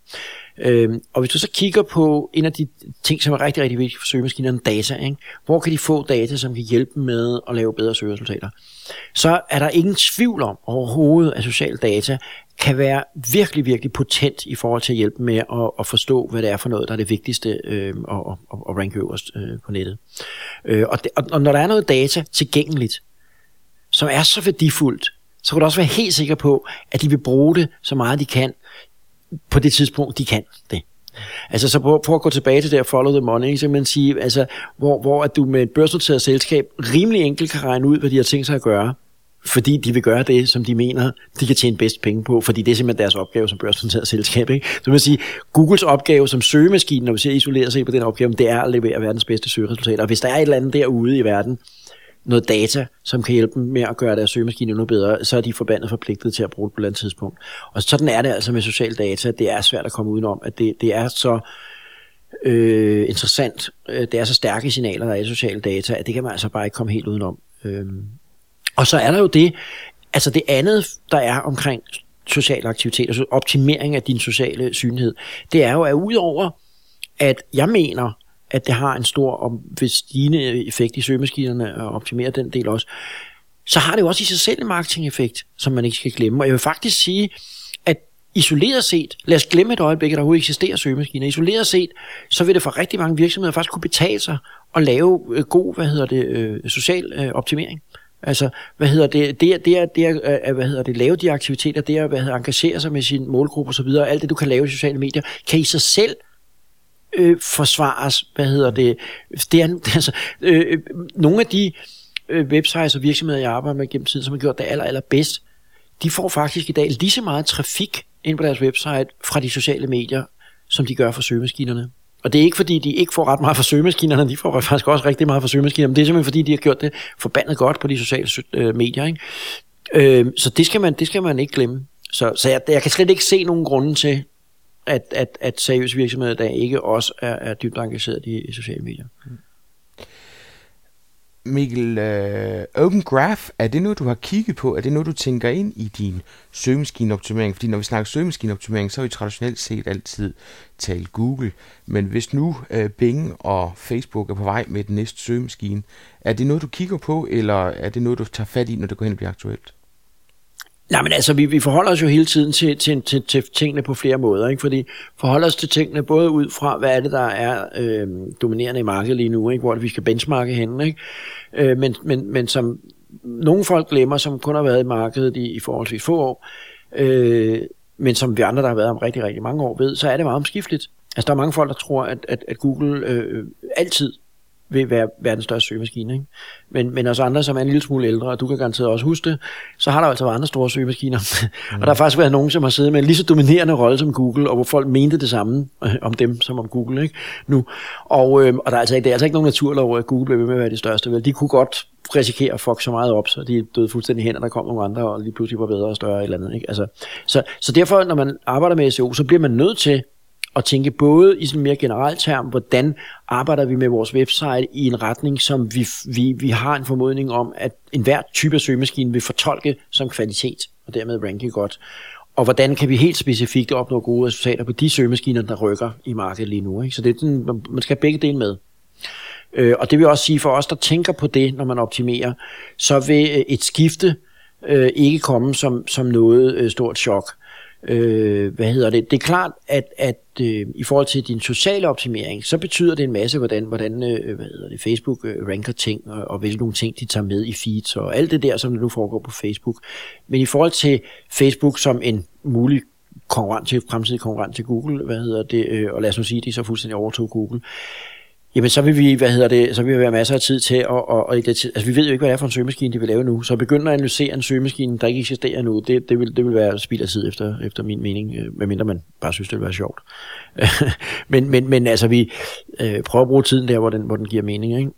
Øhm, og hvis du så kigger på en af de ting, som er rigtig, rigtig vigtige for søgemaskinerne, data. Ikke? Hvor kan de få data, som kan hjælpe dem med at lave bedre søgeresultater? Så er der ingen tvivl om overhovedet, at social data kan være virkelig, virkelig potent i forhold til at hjælpe med at, at forstå, hvad det er for noget, der er det vigtigste øh, at, at, at ranke øverst øh, på nettet. Øh, og, det, og når der er noget data tilgængeligt, som er så værdifuldt, så kan du også være helt sikker på, at de vil bruge det så meget de kan på det tidspunkt, de kan det. Altså så prøv, prøv at gå tilbage til det follow the money, så kan man sige, altså, hvor, hvor at du med et børsnoteret selskab rimelig enkelt kan regne ud, hvad de har tænkt sig at gøre, fordi de vil gøre det, som de mener, de kan tjene bedst penge på, fordi det er simpelthen deres opgave som børsnoteret selskab. Ikke? Så man sige, Googles opgave som søgemaskine, når vi ser isoleret sig på den opgave, det er at levere verdens bedste søgeresultater. Og hvis der er et eller andet derude i verden, noget data, som kan hjælpe dem med at gøre deres søgemaskine endnu bedre, så er de forbandet forpligtet til at bruge det på et eller andet tidspunkt. Og sådan er det altså med social data. Det er svært at komme udenom, at det, det er så øh, interessant, øh, det er så stærke signaler, der er i sociale data, at det kan man altså bare ikke komme helt udenom. Øh. Og så er der jo det, altså det andet, der er omkring social aktivitet, altså optimering af din sociale synlighed, det er jo, at udover at jeg mener, at det har en stor og stigende effekt i søgemaskinerne øh, og optimere den del også, så har det jo også i sig selv en marketing-effekt, som man ikke skal glemme. Og jeg vil faktisk sige, at isoleret set, lad os glemme et øjeblik, at der overhovedet eksisterer søgemaskiner, isoleret set, så vil det for rigtig mange virksomheder faktisk kunne betale sig at lave øh, god, hvad hedder det, øh, social optimering. Altså, hvad hedder det, det er, det er, det er hvad hedder det, lave de aktiviteter, det er, hvad hedder, engagere sig med sin målgruppe osv., alt det, du kan lave i sociale medier, kan i sig selv øh, forsvares. Hvad hedder det? det er, altså, øh, øh, nogle af de øh, websites og virksomheder, jeg arbejder med gennem tiden, som har gjort det aller, aller bedst, de får faktisk i dag lige så meget trafik ind på deres website fra de sociale medier, som de gør fra søgemaskinerne. Og det er ikke fordi, de ikke får ret meget fra søgemaskinerne, de får faktisk også rigtig meget fra søgemaskinerne, men det er simpelthen fordi, de har gjort det forbandet godt på de sociale øh, medier. Ikke? Øh, så det skal, man, det skal man ikke glemme. Så, så jeg, jeg kan slet ikke se nogen grunde til, at, at, at seriøse virksomheder der ikke også er, er dybt engageret i, i sociale medier. Mm. Mikkel, øh, Open Graph, er det noget, du har kigget på? Er det noget, du tænker ind i din søgemaskineoptimering? Fordi når vi snakker søgemaskineoptimering, så har vi traditionelt set altid talt Google. Men hvis nu øh, Bing og Facebook er på vej med den næste søgemaskine, er det noget, du kigger på, eller er det noget, du tager fat i, når det går hen og bliver aktuelt? Nej, men altså, vi, vi forholder os jo hele tiden til, til, til, til tingene på flere måder, ikke? fordi forholder os til tingene både ud fra, hvad er det, der er øh, dominerende i markedet lige nu, ikke? hvor det, vi skal benchmarke henne, ikke? Øh, men, men, men som nogle folk glemmer, som kun har været i markedet i, i forholdsvis få år, øh, men som vi andre, der har været om rigtig, rigtig mange år, ved, så er det meget omskifteligt. Altså, der er mange folk, der tror, at, at, at Google øh, altid vil være verdens største søgemaskine. Ikke? Men, men os andre, som er en lille smule ældre, og du kan garanteret også huske det, så har der altså været andre store søgemaskiner. Mm. og der har faktisk været nogen, som har siddet med en lige så dominerende rolle som Google, og hvor folk mente det samme øh, om dem, som om Google ikke? nu. Og, øh, og der er altså, det er altså ikke nogen naturlov, at Google bliver ved med at være det største. Vel? De kunne godt risikere at fuck så meget op, så de døde fuldstændig hen, og der kom nogle andre, og lige pludselig var bedre og større eller andet. Ikke? Altså, så, så derfor, når man arbejder med SEO, så bliver man nødt til at tænke både i sådan mere generelt term, hvordan arbejder vi med vores website i en retning, som vi, vi, vi har en formodning om, at enhver type af søgemaskine vil fortolke som kvalitet, og dermed ranke godt. Og hvordan kan vi helt specifikt opnå gode resultater på de søgemaskiner, der rykker i markedet lige nu. Ikke? Så det er sådan, man skal have begge dele med. Øh, og det vil også sige for os, der tænker på det, når man optimerer, så vil øh, et skifte øh, ikke komme som, som noget øh, stort chok. Øh, hvad hedder det? Det er klart, at, at øh, i forhold til din sociale optimering, så betyder det en masse, hvordan, hvordan øh, hvad hedder det, Facebook øh, ranker ting, og, og hvilke nogle ting, de tager med i feeds, og alt det der, som nu foregår på Facebook. Men i forhold til Facebook som en mulig konkurrent til, fremtidig konkurrent til Google, hvad hedder det, øh, og lad os nu sige, de så fuldstændig overtog Google, Jamen, så vil vi, hvad hedder det, så vil vi være masser af tid til, at, og, og altså vi ved jo ikke, hvad det er for en søgemaskine, de vil lave nu, så begynde at analysere en søgemaskine, der ikke eksisterer nu, det, det, vil, det vil være spild af tid efter, efter min mening, øh, medmindre man bare synes, det vil være sjovt. men, men, men altså, vi øh, prøver at bruge tiden der, hvor den, hvor den giver mening, ikke?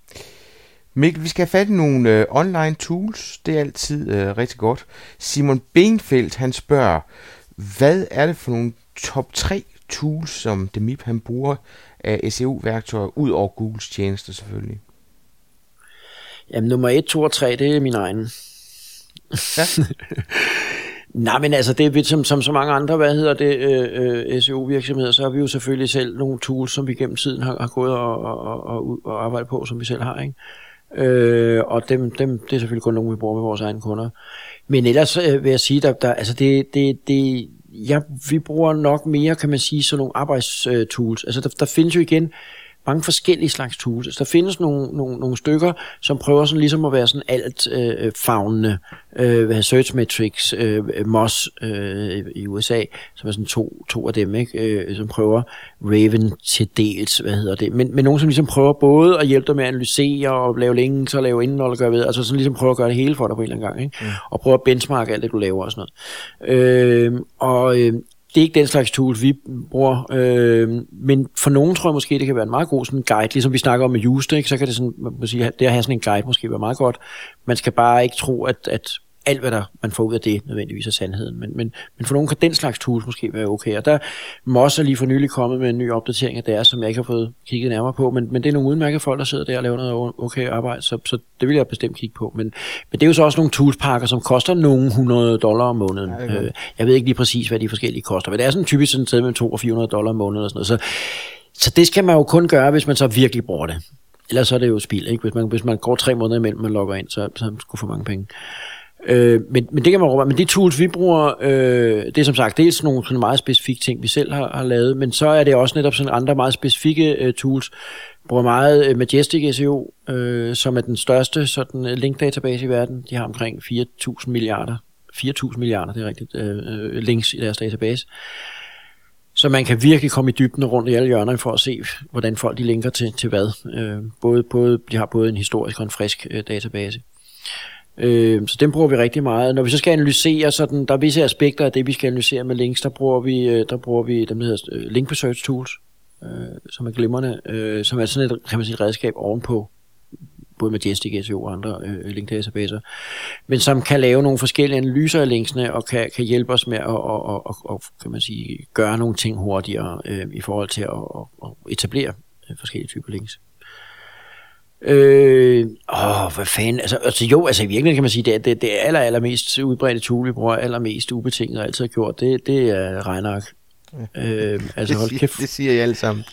Mikkel, vi skal have fat i nogle øh, online tools. Det er altid øh, rigtig godt. Simon Benfeldt, han spørger, hvad er det for nogle top 3 tools, som Demip han bruger af SEO-værktøjer, ud over Googles tjenester selvfølgelig? Jamen, nummer 1, 2 og 3, det er min egen. Ja. Nej, men altså, det er som, som så mange andre, hvad hedder det, øh, øh SEO-virksomheder, så har vi jo selvfølgelig selv nogle tools, som vi gennem tiden har, har gået og, og, og, og arbejdet på, som vi selv har, ikke? Øh, og dem, dem, det er selvfølgelig kun nogle, vi bruger med vores egne kunder. Men ellers øh, vil jeg sige, der, der, altså det, det, det, ja, vi bruger nok mere, kan man sige, sådan nogle arbejdstools. Øh, altså der, der findes jo igen mange forskellige slags tools. Altså, der findes nogle, nogle, nogle stykker, som prøver sådan ligesom at være sådan alt øh, fagnende. Øh, Search Metrics, øh, Moz øh, i USA, som er sådan to, to af dem, ikke? Øh, som prøver Raven til dels, hvad hedder det. Men, men nogen, som ligesom prøver både at hjælpe dig med at analysere og lave links og lave indhold og gøre ved, altså sådan ligesom prøver at gøre det hele for dig på en eller anden gang, ikke? Mm. og prøve at benchmarke alt det, du laver og sådan noget. Øh, og øh, det er ikke den slags tools, vi bruger, øh, men for nogen tror jeg måske, det kan være en meget god sådan guide, ligesom vi snakker om med Just, ikke? så kan det, sådan, man sige, det at have sådan en guide måske være meget godt. Man skal bare ikke tro, at, at alt, hvad der man får ud af det, nødvendigvis er sandheden. Men, men, men for nogen kan den slags tools måske være okay. Og der må også lige for nylig kommet med en ny opdatering af deres, som jeg ikke har fået kigget nærmere på. Men, men det er nogle udmærkede folk, der sidder der og laver noget okay arbejde, så, så det vil jeg bestemt kigge på. Men, men det er jo så også nogle toolspakker, som koster nogle 100 dollar om måneden. Ja, øh, jeg ved ikke lige præcis, hvad de forskellige koster. Men det er sådan typisk sådan et sted med 200 og 400 dollar om måneden og sådan noget. Så, så det skal man jo kun gøre, hvis man så virkelig bruger det. Ellers så er det jo spil, ikke? Hvis man, hvis man går tre måneder imellem, man logger ind, så, så er man sgu for mange penge. Øh, men, men det kan man råbe. Men de tools, vi bruger, øh, det er som sagt dels nogle sådan meget specifikke ting, vi selv har, har lavet, men så er det også netop sådan andre meget specifikke øh, tools. Vi bruger meget øh, Majestic SEO, øh, som er den største sådan, øh, link-database i verden. De har omkring 4.000 milliarder. 4.000 milliarder, det er rigtigt, øh, øh, links i deres database. Så man kan virkelig komme i dybden rundt i alle hjørnerne for at se, hvordan folk de linker til, til hvad. Øh, både, både, de har både en historisk og en frisk øh, database. Øh, så den bruger vi rigtig meget. Når vi så skal analysere, så den, der er visse aspekter af det, vi skal analysere med links, der bruger vi, øh, der bruger vi dem, der hedder øh, link research tools, øh, som er glimrende, øh, som er sådan et, kan man sige, redskab ovenpå både Majestic SEO og andre øh, linkdatabaser, men som kan lave nogle forskellige analyser af linksene og kan, kan hjælpe os med at og, og, og, og, kan man sige, gøre nogle ting hurtigere øh, i forhold til at, og, og etablere øh, forskellige typer links. Øh, åh, hvad fanden, altså, altså jo, altså i virkeligheden kan man sige, det, det, det aller, allermest udbredte tool, vi bruger allermest ubetinget og altid har gjort, det, det er regneark. Ja. Øh, altså, hold kæft. Det siger I alle sammen.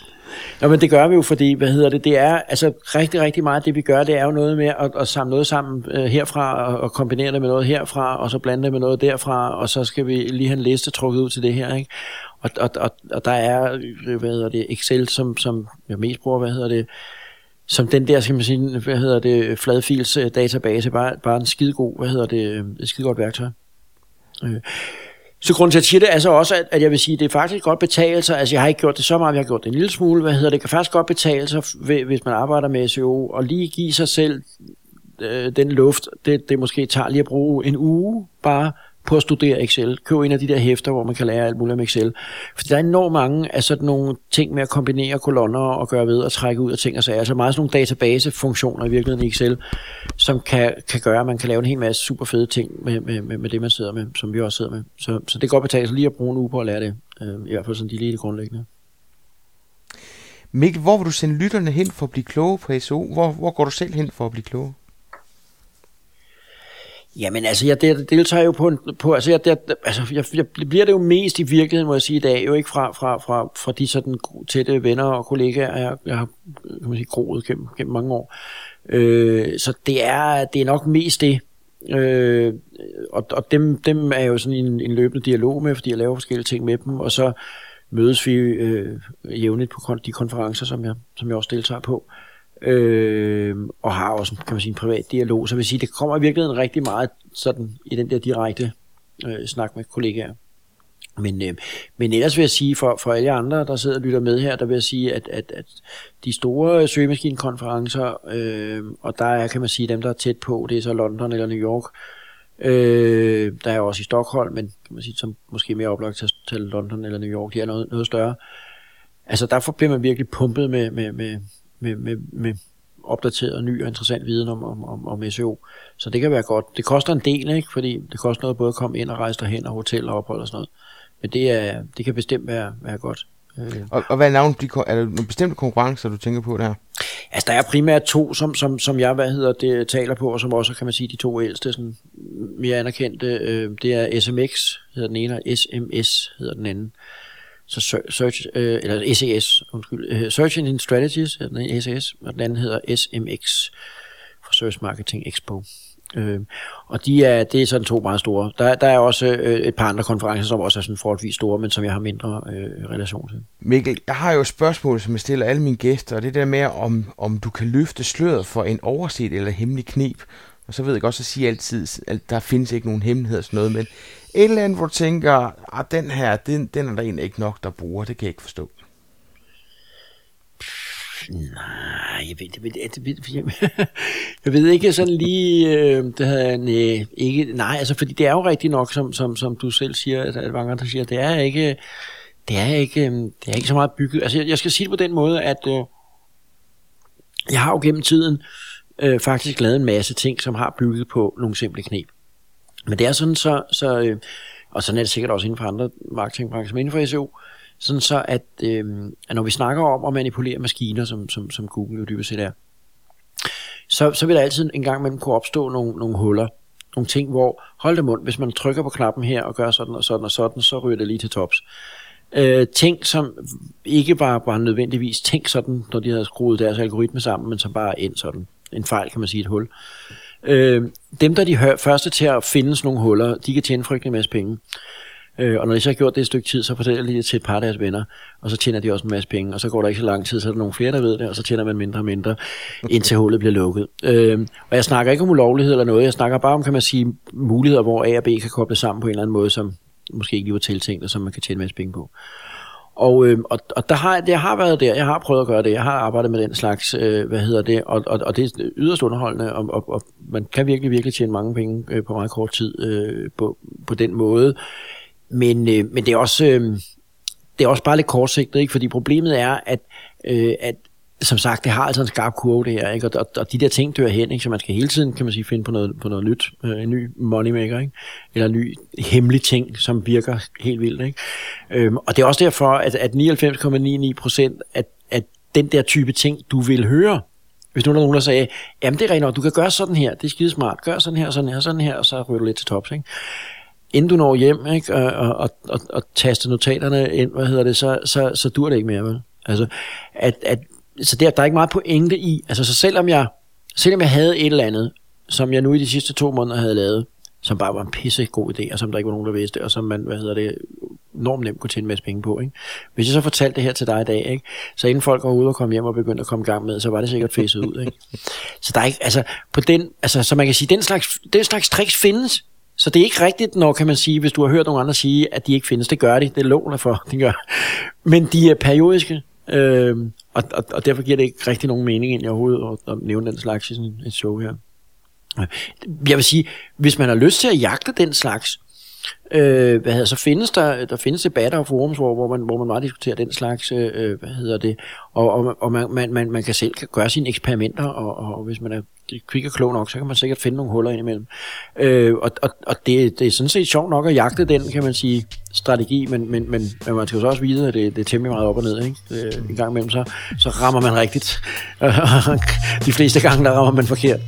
Nå, men det gør vi jo, fordi, hvad hedder det, det er, altså rigtig, rigtig meget det vi gør, det er jo noget med at, at samle noget sammen øh, herfra, og, og kombinere det med noget herfra, og så blande det med noget derfra, og så skal vi lige have en liste trukket ud til det her, ikke? Og, og, og, og der er, hvad hedder det, Excel, som, som jeg mest bruger, hvad hedder det, som den der, skal man sige, hvad hedder det, fladfils øh, database, bare, bare en skidegod, hvad hedder det, øh, et skidegodt værktøj. Øh. Så grunden til, at jeg siger det, er så også, at, at jeg vil sige, at det er faktisk godt betale sig. Altså, jeg har ikke gjort det så meget, jeg har gjort det en lille smule. Hvad hedder det? Det kan faktisk godt betale sig, hvis man arbejder med SEO, og lige give sig selv øh, den luft, det, det måske tager lige at bruge en uge bare på at studere Excel. Køb en af de der hæfter, hvor man kan lære alt muligt om Excel. For der er enormt mange af sådan nogle ting med at kombinere kolonner og gøre ved og trække ud af ting og sager. Altså meget sådan nogle databasefunktioner i virkeligheden i Excel, som kan, kan gøre, at man kan lave en hel masse super fede ting med, med, med, med det, man sidder med, som vi også sidder med. Så, så det kan godt betale sig lige at bruge en uge på at lære det. Øh, I hvert fald sådan de lige grundlæggende. Mikkel, hvor vil du sende lytterne hen for at blive kloge på SO? Hvor, hvor går du selv hen for at blive kloge? Jamen altså, jeg deltager jo på, en, på altså, jeg, der, altså jeg, jeg bliver det jo mest i virkeligheden, må jeg sige i dag, jo ikke fra, fra, fra, fra de sådan tætte venner og kollegaer, jeg, jeg har kan man sige, groet gennem, gennem mange år. Øh, så det er, det er nok mest det. Øh, og og dem, dem er jo sådan en, en løbende dialog med, fordi jeg laver forskellige ting med dem, og så mødes vi øh, jævnligt på de konferencer, som jeg, som jeg også deltager på. Øh, øh, og har også kan man sige, en privat dialog. Så vil sige, det kommer i virkeligheden rigtig meget sådan i den der direkte øh, snak med kollegaer. Men, øh, men ellers vil jeg sige, for, for alle andre, der sidder og lytter med her, der vil jeg sige, at, at, at de store søgemaskinekonferencer, øh, og der er, kan man sige, dem, der er tæt på, det er så London eller New York, øh, der er også i Stockholm, men kan man sige, som måske mere oplagt til, til London eller New York, de er noget, noget større. Altså der bliver man virkelig pumpet med, med, med, med, med, med opdateret, ny og interessant viden om, om, om, om SEO. Så det kan være godt. Det koster en del, ikke? fordi det koster noget både at komme ind og rejse derhen og hotel og ophold og sådan noget. Men det, er, det kan bestemt være, være godt. Øh. Og, og hvad er navnet? Er der nogle bestemte konkurrencer, du tænker på der? Altså, der er primært to, som, som, som jeg hvad hedder det, taler på, og som også, kan man sige, de to ældste, sådan mere anerkendte. Øh, det er SMX, hedder den ene, og SMS hedder den anden. Så search, øh, eller SES, undskyld, øh, Search Engine Strategies den SES, og den anden hedder SMX, for Search Marketing Expo. Øh, og de er, det er sådan to meget store. Der, der er også øh, et par andre konferencer, som også er sådan forholdsvis store, men som jeg har mindre øh, relation til. Mikkel, jeg har jo et spørgsmål, som jeg stiller alle mine gæster, og det der med, om, om du kan løfte sløret for en overset eller hemmelig knep. Og så ved jeg også at sige altid, at der findes ikke nogen hemmelighed sådan noget, men et eller andet, hvor du tænker, at den her, den, den er der egentlig ikke nok, der bruger, det kan jeg ikke forstå. Nej, jeg ved, jeg ved, jeg ved, jeg, jeg ved ikke sådan lige, øh, det havde nej, ikke, nej, altså fordi det er jo rigtigt nok, som, som, som du selv siger, at, at mange andre siger, det er ikke, det er ikke, øh, det er ikke så meget bygget. Altså jeg, jeg skal sige det på den måde, at øh, jeg har jo gennem tiden øh, faktisk lavet en masse ting, som har bygget på nogle simple knep. Men det er sådan så, så øh, og sådan er det sikkert også inden for andre marketingbrancher, men inden for SEO, sådan så at, øh, at når vi snakker om at manipulere maskiner, som, som, som Google jo dybest set er, så, så vil der altid en gang imellem kunne opstå nogle, nogle huller. Nogle ting, hvor, hold det mund, hvis man trykker på knappen her og gør sådan og sådan og sådan, så ryger det lige til tops. Øh, ting, som ikke bare var nødvendigvis tænkt sådan, når de havde skruet deres algoritme sammen, men som bare ind sådan. En fejl, kan man sige, et hul. Øh, dem, der er de første til at finde sådan nogle huller, de kan tjene frygtelig masse penge. Øh, og når de så har gjort det et stykke tid, så fortæller de det til et par af deres venner, og så tjener de også en masse penge, og så går der ikke så lang tid, så er der nogle flere, der ved det, og så tjener man mindre og mindre, indtil hullet bliver lukket. Øh, og jeg snakker ikke om ulovlighed eller noget, jeg snakker bare om, kan man sige, muligheder, hvor A og B kan koble sammen på en eller anden måde, som måske ikke lige var tiltænkt, og som man kan tjene en masse penge på. Og, øh, og, og der har, det har været der, jeg har prøvet at gøre det, jeg har arbejdet med den slags, øh, hvad hedder det, og, og, og det er yderst underholdende, og, og, og man kan virkelig, virkelig tjene mange penge øh, på meget kort tid øh, på, på den måde. Men, øh, men det er også... Øh, det er også bare lidt kortsigtet, ikke? fordi problemet er, at, øh, at som sagt, det har altså en skarp kurve det her, ikke? Og, og, og de der ting dør hen, ikke? så man skal hele tiden, kan man sige, finde på noget, på noget nyt, øh, en ny moneymaker, ikke? eller en ny hemmelig ting, som virker helt vildt. Ikke? Øhm, og det er også derfor, at, at 99,99 procent af, at den der type ting, du vil høre, hvis nu er nogen, der sagde, jamen det er rent nok, du kan gøre sådan her, det er skidesmart, gør sådan her, sådan her, sådan her, og så ryger du lidt til tops. Ikke? inden du når hjem ikke, og, og, og, og taster notaterne ind, hvad hedder det, så, så, så dur det ikke mere, vel? Altså, at, at, så der, der er ikke meget pointe i, altså så selvom jeg, selvom jeg havde et eller andet, som jeg nu i de sidste to måneder havde lavet, som bare var en pisse god idé, og som der ikke var nogen, der vidste, og som man, hvad hedder det, enormt nemt kunne tjene en masse penge på. Ikke? Hvis jeg så fortalte det her til dig i dag, ikke? så inden folk går ud og kommer hjem og begyndte at komme i gang med, så var det sikkert fæset ud. Ikke? Så der er ikke, altså, på den, altså, så man kan sige, den slags, den slags tricks findes, så det er ikke rigtigt, når kan man sige, hvis du har hørt nogle andre sige, at de ikke findes. Det gør de, det lover for, de gør. Men de er periodiske, øh, og, og, og derfor giver det ikke rigtig nogen mening ind i overhovedet at, at nævne den slags i sådan et show her. Jeg vil sige, hvis man har lyst til at jagte den slags, Øh, hvad hedder, så findes der, der findes debatter og forums, hvor, hvor, man, hvor man meget diskuterer den slags, øh, øh, hvad hedder det, og, og, og man, man, man, man kan selv gøre sine eksperimenter, og, og hvis man er kvik og klog nok, så kan man sikkert finde nogle huller indimellem. Øh, og og, og det, det er sådan set sjovt nok at jagte den, kan man sige, strategi, men, men, men, men man skal jo så også vide, at det, det er temmelig meget op og ned. Ikke? Øh, en gang imellem, så, så rammer man rigtigt. De fleste gange, der rammer man forkert.